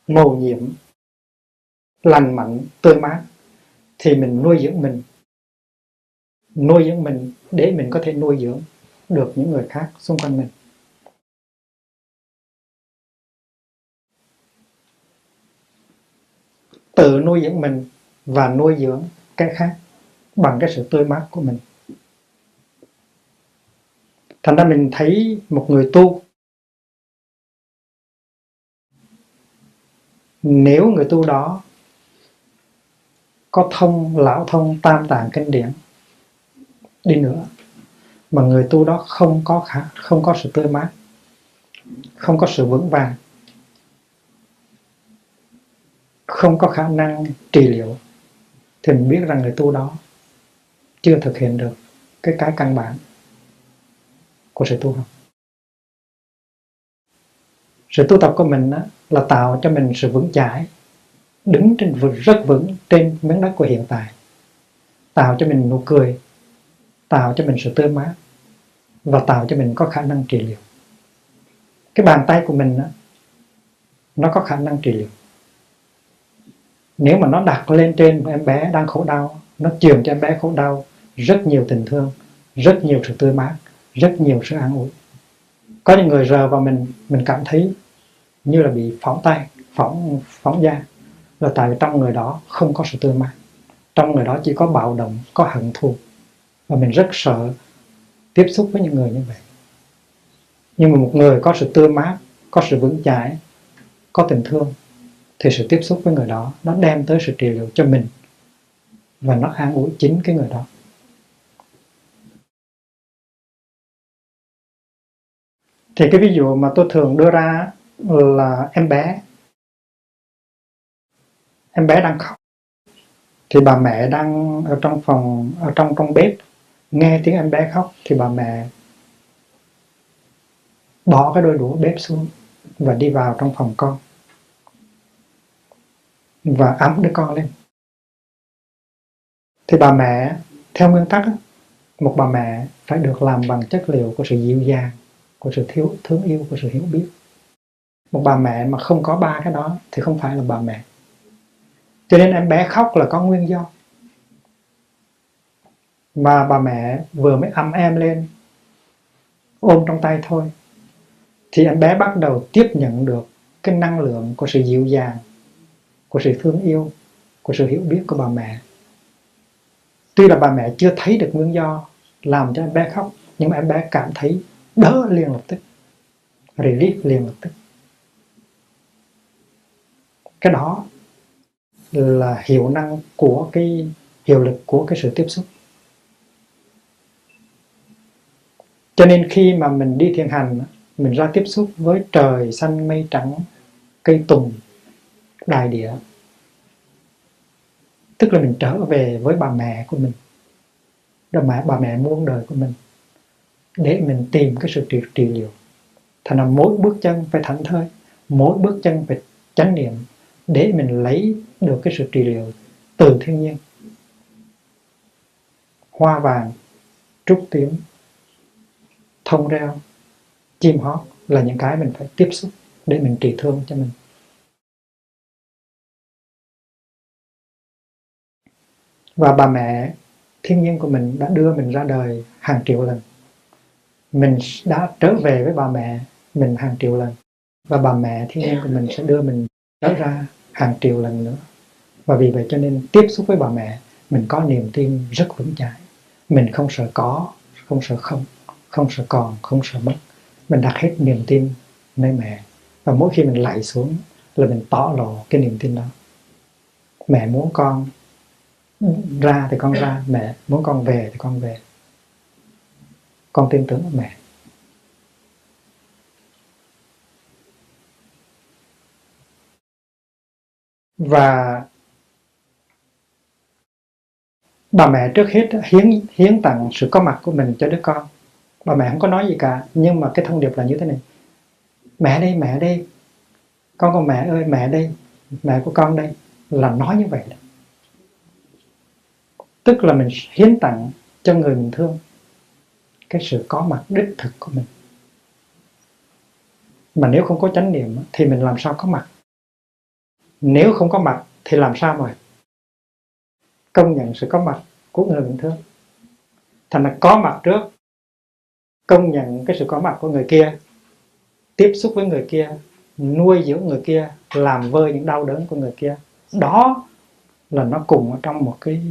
màu nhiệm, lành mạnh, tươi mát, thì mình nuôi dưỡng mình. Nuôi dưỡng mình để mình có thể nuôi dưỡng được những người khác xung quanh mình. Tự nuôi dưỡng mình và nuôi dưỡng cái khác bằng cái sự tươi mát của mình. Thành ra mình thấy một người tu nếu người tu đó có thông lão thông tam tạng kinh điển đi nữa mà người tu đó không có khả, không có sự tươi mát không có sự vững vàng không có khả năng trị liệu, thì mình biết rằng người tu đó chưa thực hiện được cái cái căn bản của sự tu học. Sự tu tập của mình là tạo cho mình sự vững chãi, đứng trên rất vững trên miếng đất của hiện tại. Tạo cho mình nụ cười, tạo cho mình sự tươi mát, và tạo cho mình có khả năng trị liệu. Cái bàn tay của mình nó có khả năng trị liệu nếu mà nó đặt lên trên em bé đang khổ đau, nó truyền cho em bé khổ đau, rất nhiều tình thương, rất nhiều sự tươi mát, rất nhiều sự an ủi. Có những người rờ vào mình mình cảm thấy như là bị phỏng tay, phỏng phỏng da. Là tại vì trong người đó không có sự tươi mát. Trong người đó chỉ có bạo động, có hận thù. Và mình rất sợ tiếp xúc với những người như vậy. Nhưng mà một người có sự tươi mát, có sự vững chãi, có tình thương thì sự tiếp xúc với người đó, nó đem tới sự trị liệu cho mình. Và nó an ủi chính cái người đó. Thì cái ví dụ mà tôi thường đưa ra là em bé. Em bé đang khóc. Thì bà mẹ đang ở trong phòng, ở trong trong bếp, nghe tiếng em bé khóc. Thì bà mẹ bỏ cái đôi đũa bếp xuống và đi vào trong phòng con và ấm đứa con lên. Thì bà mẹ, theo nguyên tắc một bà mẹ phải được làm bằng chất liệu của sự dịu dàng, của sự thiếu, thương yêu, của sự hiểu biết. Một bà mẹ mà không có ba cái đó thì không phải là bà mẹ. Cho nên em bé khóc là có nguyên do. Mà bà mẹ vừa mới ấm em lên, ôm trong tay thôi, thì em bé bắt đầu tiếp nhận được cái năng lượng của sự dịu dàng của sự thương yêu của sự hiểu biết của bà mẹ. Tuy là bà mẹ chưa thấy được nguyên do làm cho em bé khóc, nhưng mà em bé cảm thấy đỡ liền lập tức, relief liền lập tức. Cái đó là hiệu năng của cái, hiệu lực của cái sự tiếp xúc. Cho nên khi mà mình đi thiền hành, mình ra tiếp xúc với trời xanh mây trắng, cây tùng đài địa tức là mình trở về với bà mẹ của mình. Đó mà bà mẹ muôn đời của mình. Để mình tìm cái sự trị, trị liệu. Thành là mỗi bước chân phải thảnh thơi. Mỗi bước chân phải chánh niệm. Để mình lấy được cái sự trị liệu từ thiên nhiên. Hoa vàng trúc tím thông reo chim hót là những cái mình phải tiếp xúc để mình trị thương cho mình. Và bà mẹ thiên nhiên của mình đã đưa mình ra đời hàng triệu lần. Mình đã trở về với bà mẹ mình hàng triệu lần. Và bà mẹ thiên nhiên của mình sẽ đưa mình trở ra hàng triệu lần nữa. Và vì vậy cho nên tiếp xúc với bà mẹ, mình có niềm tin rất vững chãi. Mình không sợ có, không sợ không không sợ còn, không sợ mất. Mình đặt hết niềm tin nơi mẹ. Và mỗi khi mình lại xuống là mình tỏ lộ cái niềm tin đó. Mẹ muốn con ra thì con ra, mẹ. Muốn con về thì con về. Con tin tưởng ở mẹ. Và bà mẹ trước hết hiến hiến tặng sự có mặt của mình cho đứa con. Bà mẹ không có nói gì cả, nhưng mà cái thông điệp là như thế này. Mẹ đây mẹ đây. Con con mẹ ơi, mẹ đây. Mẹ của con đây. Là nói như vậy đó tức là mình hiến tặng cho người mình thương. Cái sự có mặt đích thực của mình. Mà nếu không có chánh niệm thì mình làm sao có mặt? Nếu không có mặt thì làm sao mà công nhận sự có mặt của người mình thương? Thành là có mặt trước, công nhận cái sự có mặt của người kia, tiếp xúc với người kia, nuôi dưỡng người kia, làm vơi những đau đớn của người kia, đó là nó cùng ở trong một cái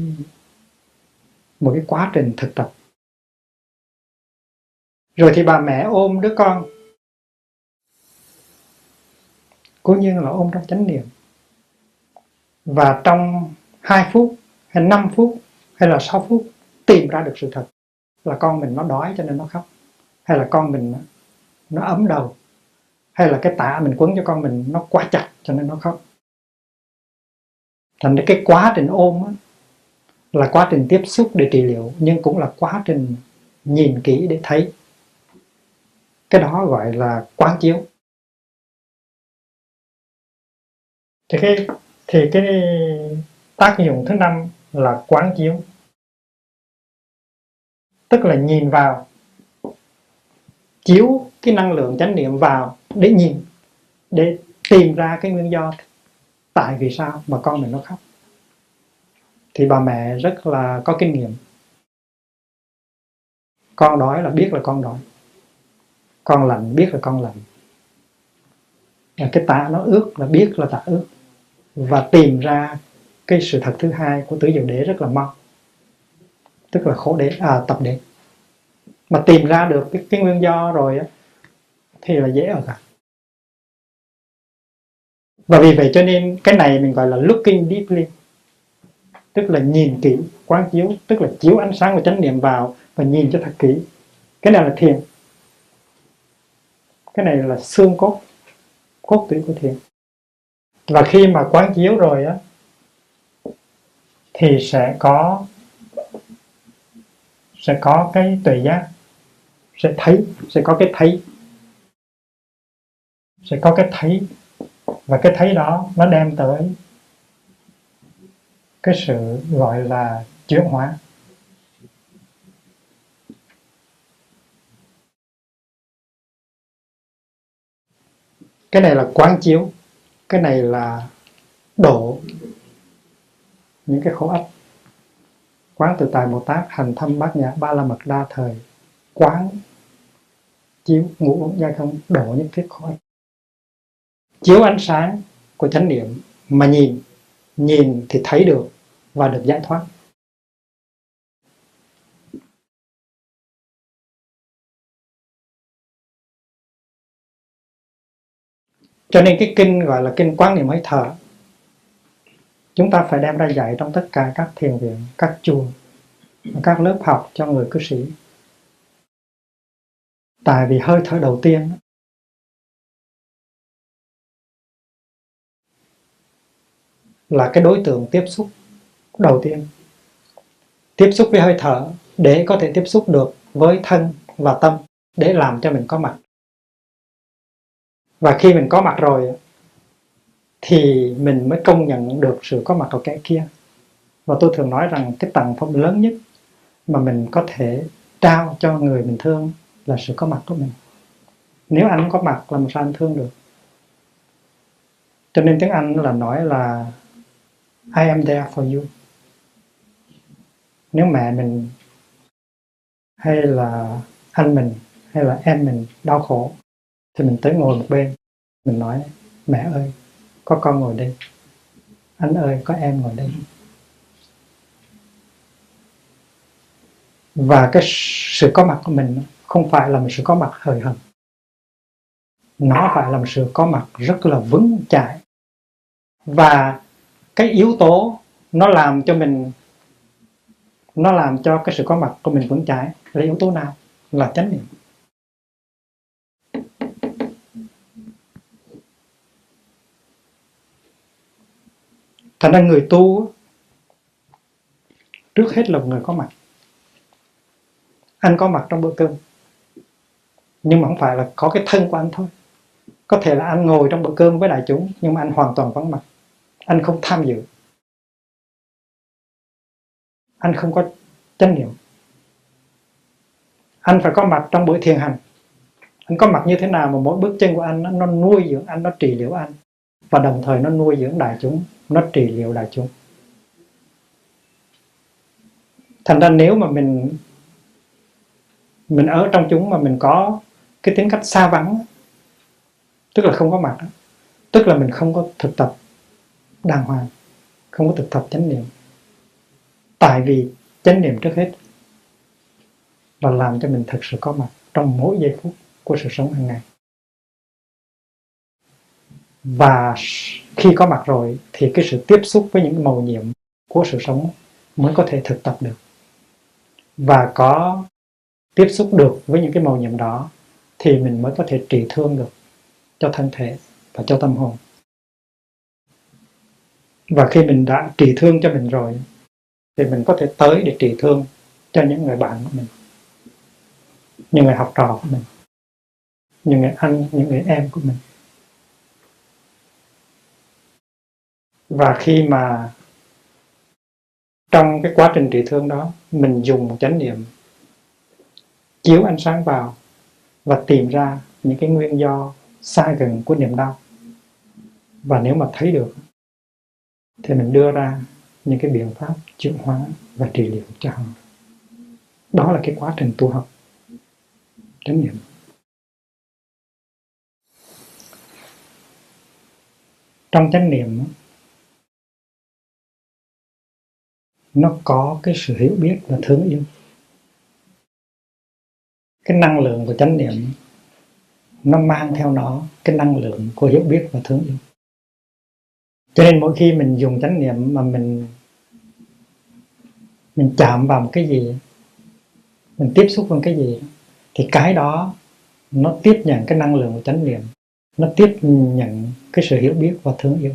một cái quá trình thực tập. Rồi thì bà mẹ ôm đứa con cố nhiên là ôm trong chánh niệm. Và trong 2 phút hay 5 phút hay là 6 phút tìm ra được sự thật là con mình nó đói cho nên nó khóc. Hay là con mình nó ấm đầu. Hay là cái tả mình quấn cho con mình nó quá chặt cho nên nó khóc. Thành ra cái quá trình ôm á, là quá trình tiếp xúc để trị liệu, nhưng cũng là quá trình nhìn kỹ để thấy. Cái đó gọi là quán chiếu. Thì cái thì cái tác dụng thứ năm là quán chiếu. Tức là nhìn vào, chiếu cái năng lượng chánh niệm vào để nhìn, để tìm ra cái nguyên do tại vì sao mà con mình nó khóc thì bà mẹ rất là có kinh nghiệm. Con đói là biết là con đói. Con lạnh biết là con lạnh. Cái tả nó ướt là biết là tả ướt và tìm ra cái sự thật thứ hai của tứ diệu đế rất là mau. Tức là khổ đế à tập đế. Mà tìm ra được cái, cái nguyên do rồi á thì là dễ ở cả. Và vì vậy cho nên cái này mình gọi là looking deeply tức là nhìn kỹ, quán chiếu, tức là chiếu ánh sáng và chánh niệm vào và nhìn cho thật kỹ. Cái này là thiền cái này là xương cốt cốt tủy của thiền và khi mà quán chiếu rồi á, thì sẽ có sẽ có cái tuệ giác, sẽ thấy, sẽ có cái thấy. Sẽ có cái thấy. Và cái thấy đó nó đem tới cái sự gọi là chuyển hóa. Cái này là quán chiếu, cái này là đổ những cái khổ ách. Quán tự tài bồ tát, hành thâm bát nhã, ba la mật đa thời. Quán chiếu, ngũ uống giai không đổ những cái khổ ách. Chiếu ánh sáng của chánh niệm mà nhìn nhìn thì thấy được và được giải thoát. Cho nên cái kinh gọi là kinh quán niệm hơi thở, chúng ta phải đem ra dạy trong tất cả các thiền viện, các chùa, các lớp học cho người cư sĩ. Tại vì hơi thở đầu tiên là cái đối tượng tiếp xúc đầu tiên. Tiếp xúc với hơi thở để có thể tiếp xúc được với thân và tâm để làm cho mình có mặt. Và khi mình có mặt rồi thì mình mới công nhận được sự có mặt của kẻ kia. Và tôi thường nói rằng cái tầng phong lớn nhất mà mình có thể trao cho người mình thương là sự có mặt của mình. Nếu anh có mặt làm sao anh thương được? Cho nên tiếng Anh là nói là I am there for you. Nếu mẹ mình hay là anh mình hay là em mình đau khổ, thì mình tới ngồi một bên, mình nói, mẹ ơi, có con ngồi đây. Anh ơi, có em ngồi đây. Và cái sự có mặt của mình không phải là một sự có mặt hời hợt. Nó phải là một sự có mặt rất là vững chãi. Và cái yếu tố nó làm cho mình, nó làm cho cái sự có mặt của mình vững chãi là yếu tố nào? Là chánh niệm. Thành ra người tu trước hết là một người có mặt. Anh có mặt trong bữa cơm, nhưng mà không phải là có cái thân của anh thôi. Có thể là anh ngồi trong bữa cơm với đại chúng, nhưng mà anh hoàn toàn vắng mặt anh không tham dự. Anh không có chánh niệm. Anh phải có mặt trong buổi thiền hành. Anh có mặt như thế nào mà mỗi bước chân của anh nó, nó nuôi dưỡng anh nó trị liệu anh? Và đồng thời nó nuôi dưỡng đại chúng nó trị liệu đại chúng. Thành ra nếu mà mình mình ở trong chúng mà mình có cái tính cách xa vắng tức là không có mặt tức là mình không có thực tập đàng hoàng, không có thực tập chánh niệm. Tại vì chánh niệm trước hết là làm cho mình thực sự có mặt trong mỗi giây phút của sự sống hàng ngày. Và khi có mặt rồi thì cái sự tiếp xúc với những màu nhiệm của sự sống mới có thể thực tập được. Và có tiếp xúc được với những cái màu nhiệm đó thì mình mới có thể trị thương được cho thân thể và cho tâm hồn và khi mình đã trị thương cho mình rồi, thì mình có thể tới để trị thương cho những người bạn của mình, những người học trò của mình, những người anh, những người em của mình. Và khi mà trong cái quá trình trị thương đó, mình dùng một chánh niệm, chiếu ánh sáng vào và tìm ra những cái nguyên do xa gần của niềm đau. Và nếu mà thấy được thì mình đưa ra những cái biện pháp chuyển hóa và trị liệu cho họ. Đó là cái quá trình tu học. Chánh niệm. Trong chánh niệm, nó có cái sự hiểu biết và thương yêu. Cái năng lượng của chánh niệm, nó mang theo nó cái năng lượng của hiểu biết và thương yêu cho nên mỗi khi mình dùng chánh niệm mà mình mình chạm vào một cái gì, mình tiếp xúc với cái gì, thì cái đó nó tiếp nhận cái năng lượng của chánh niệm, nó tiếp nhận cái sự hiểu biết và thương yêu.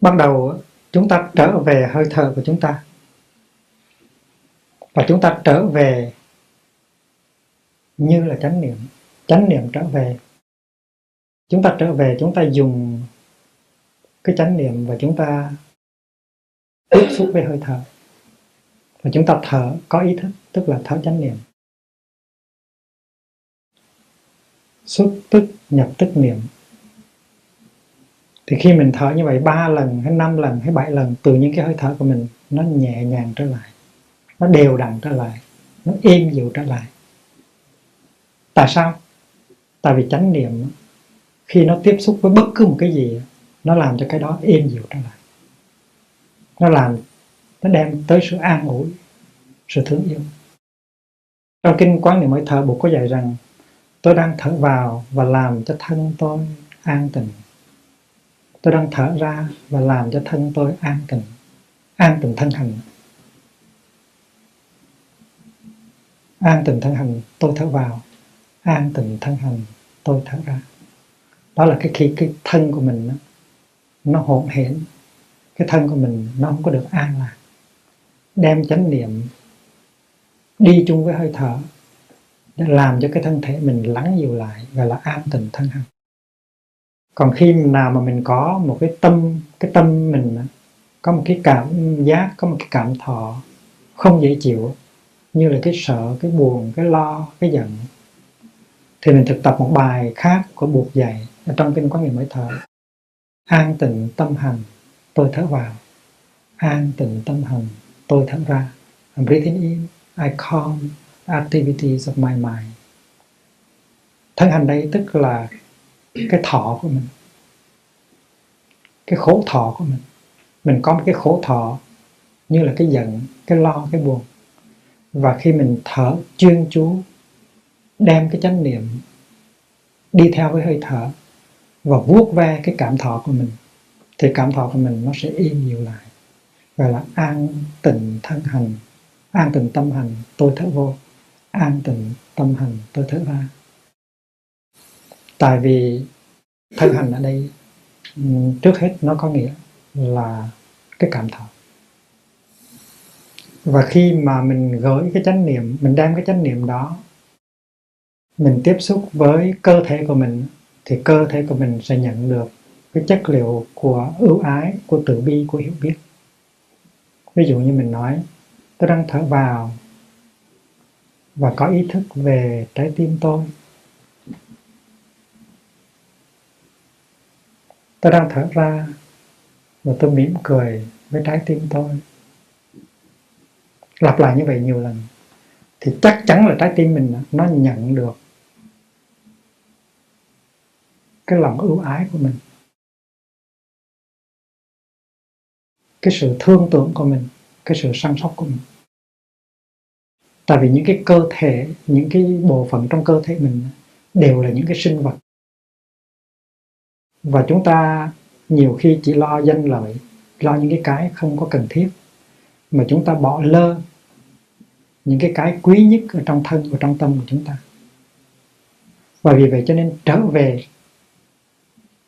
Ban đầu chúng ta trở về hơi thở của chúng ta và chúng ta trở về như là chánh niệm chánh niệm trở về. Chúng ta trở về, chúng ta dùng cái chánh niệm và chúng ta tiếp xúc với hơi thở. Và chúng ta thở, có ý thức, tức là thở chánh niệm. Xuất tức, nhập tức niệm. Thì khi mình thở như vậy ba lần hay năm lần hay bảy lần từ những cái hơi thở của mình nó nhẹ nhàng trở lại. Nó đều đặn trở lại. Nó êm dịu trở lại. Tại sao? Tại vì chánh niệm khi nó tiếp xúc với bất cứ một cái gì nó làm cho cái đó êm dịu trở lại. Nó làm, nó đem tới sự an ủi, sự thương yêu. Trong kinh quán niệm mới thở buộc có dạy rằng, tôi đang thở vào và làm cho thân tôi an tịnh. Tôi đang thở ra và làm cho thân tôi an tịnh an tịnh thân hành. An tịnh thân hành, tôi thở vào, an tịnh thân hành tôi thở ra. Đó là cái khi cái thân của mình nó, nó hỗn hển. Cái thân của mình nó không có được an lạc. Đem chánh niệm đi chung với hơi thở để làm cho cái thân thể mình lắng dịu lại gọi là an tịnh thân hành còn khi nào mà mình có một cái tâm cái tâm mình có một cái cảm giác có một cái cảm thọ không dễ chịu như là cái sợ cái buồn cái lo cái giận thì mình thực tập một bài khác của buộc dạy ở trong kinh quán niệm mới thở an tịnh tâm hành, tôi thở vào. An tịnh tâm hành, tôi thở ra. I'm breathing in, I calm activities of my mind. Thân hành đây tức là cái thọ của mình. Cái khổ thọ của mình. Mình có một cái khổ thọ như là cái giận, cái lo, cái buồn. Và khi mình thở chuyên chú đem cái chánh niệm đi theo với hơi thở và vuốt ve cái cảm thọ của mình, thì cảm thọ của mình nó sẽ im dịu lại. Gọi là an tịnh thân hành, an tịnh tâm hành, tôi thở vô. An tịnh tâm hành, tôi thở ra tại vì thân hành ở đây trước hết nó có nghĩa là cái cảm thọ. Và khi mà mình gửi cái chánh niệm, mình đem cái chánh niệm đó mình tiếp xúc với cơ thể của mình, thì cơ thể của mình sẽ nhận được cái chất liệu của ưu ái, của từ bi, của hiểu biết. Ví dụ như mình nói, tôi đang thở vào và có ý thức về trái tim tôi. Tôi đang thở ra và tôi mỉm cười với trái tim tôi. Lặp lại như vậy nhiều lần, thì chắc chắn là trái tim mình nó nhận được cái lòng ưu ái của mình. Cái sự thương tưởng của mình, cái sự săn sóc của mình. Tại vì những cái cơ thể, những cái bộ phận trong cơ thể mình đều là những cái sinh vật. Và chúng ta nhiều khi chỉ lo danh lợi, lo những cái cái không có cần thiết, mà chúng ta bỏ lơ những cái cái quý nhất ở trong thân và trong tâm của chúng ta. Và vì vậy cho nên trở về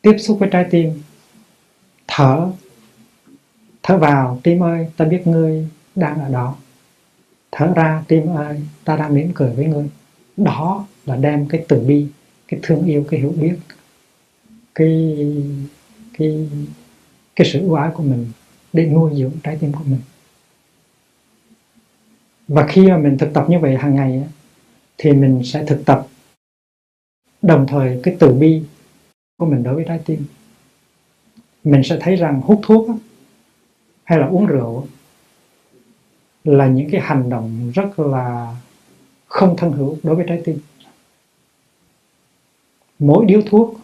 tiếp xúc với trái tim. Thở. Thở vào, tim ơi, ta biết ngươi đang ở đó. Thở ra, tim ơi, ta đang mỉm cười với ngươi. Đó là đem cái từ bi, cái thương yêu, cái hiểu biết, cái cái cái sự ưu ái của mình để nuôi dưỡng trái tim của mình. Và khi mà mình thực tập như vậy hàng ngày thì mình sẽ thực tập đồng thời cái từ bi của mình đối với trái tim. Mình sẽ thấy rằng hút thuốc hay là uống rượu là những cái hành động rất là không thân hữu đối với trái tim. Mỗi điếu thuốc,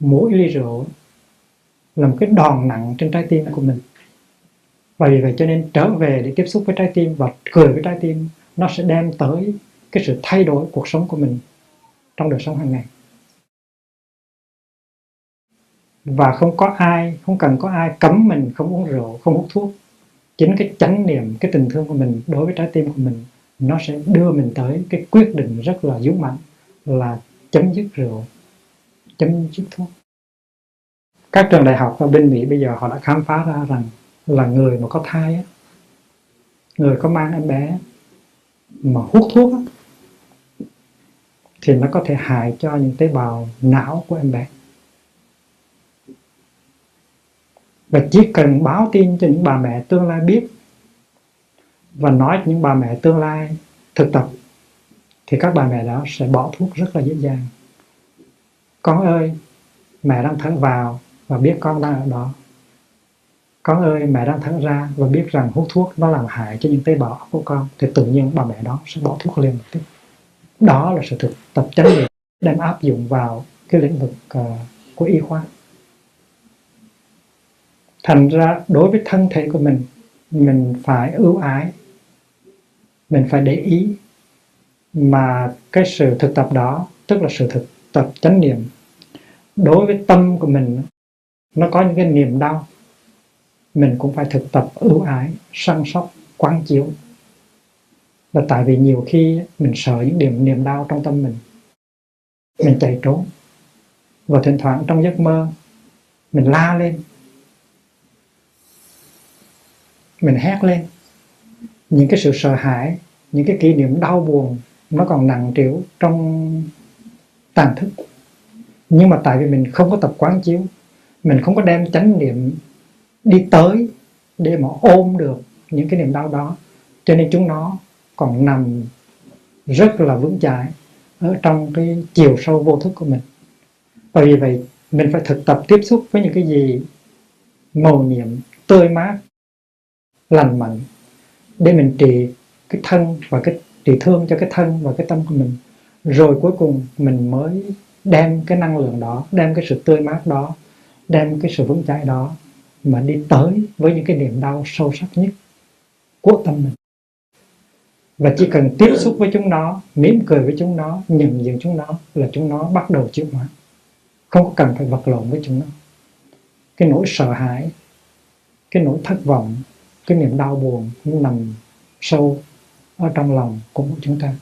mỗi ly rượu là một cái đòn nặng trên trái tim của mình. Và vì vậy cho nên trở về để tiếp xúc với trái tim và cười với trái tim, nó sẽ đem tới cái sự thay đổi cuộc sống của mình trong đời sống hàng ngày và không có ai, không cần có ai cấm mình không uống rượu, không hút thuốc. Chính cái chánh niệm, cái tình thương của mình đối với trái tim của mình, nó sẽ đưa mình tới cái quyết định rất là dũng mạnh là chấm dứt rượu, chấm dứt thuốc. Các trường đại học ở bên Mỹ bây giờ họ đã khám phá ra rằng là người mà có thai người có mang em bé mà hút thuốc thì nó có thể hại cho những tế bào não của em bé. Và chỉ cần báo tin cho những bà mẹ tương lai biết và nói cho những bà mẹ tương lai thực tập thì các bà mẹ đó sẽ bỏ thuốc rất là dễ dàng. Con ơi mẹ đang thở vào và biết con đang ở đó. Con ơi mẹ đang thở ra và biết rằng hút thuốc nó làm hại cho những tế bào của con thì tự nhiên bà mẹ đó sẽ bỏ thuốc liền. Một tiếp đó là sự thực tập chánh niệm đem áp dụng vào cái lĩnh vực uh, của y khoa thành ra đối với thân thể của mình mình phải ưu ái, mình phải để ý mà cái sự thực tập đó, tức là sự thực tập chánh niệm, đối với tâm của mình, nó có những cái niềm đau, mình cũng phải thực tập ưu ái, săn sóc, quán chiếu. Là tại vì nhiều khi mình sợ những điểm niềm đau trong tâm mình mình chạy trốn. Và thỉnh thoảng trong giấc mơ, mình la lên mình hét lên. Những cái sự sợ hãi, những cái kỷ niệm đau buồn nó còn nặng trĩu trong tàn thức. Nhưng mà tại vì mình không có tập quán chiếu, mình không có đem chánh niệm đi tới để mà ôm được những cái niềm đau đó. Cho nên chúng nó còn nằm rất là vững chãi ở trong cái chiều sâu vô thức của mình. Và vì vậy, mình phải thực tập tiếp xúc với những cái gì màu nhiệm tươi mát lành mạnh, để mình trị cái thân và cái trị thương cho cái thân và cái tâm của mình. Rồi cuối cùng mình mới đem cái năng lượng đó, đem cái sự tươi mát đó, đem cái sự vững chãi đó mà đi tới với những cái niềm đau sâu sắc nhất của tâm mình. Và chỉ cần tiếp xúc với chúng nó, mỉm cười với chúng nó, nhận diện chúng nó là chúng nó bắt đầu chịu hóa. Không có cần phải vật lộn với chúng nó. Cái nỗi sợ hãi, cái nỗi thất vọng cái niềm đau buồn nó nằm sâu ở trong lòng của chúng ta.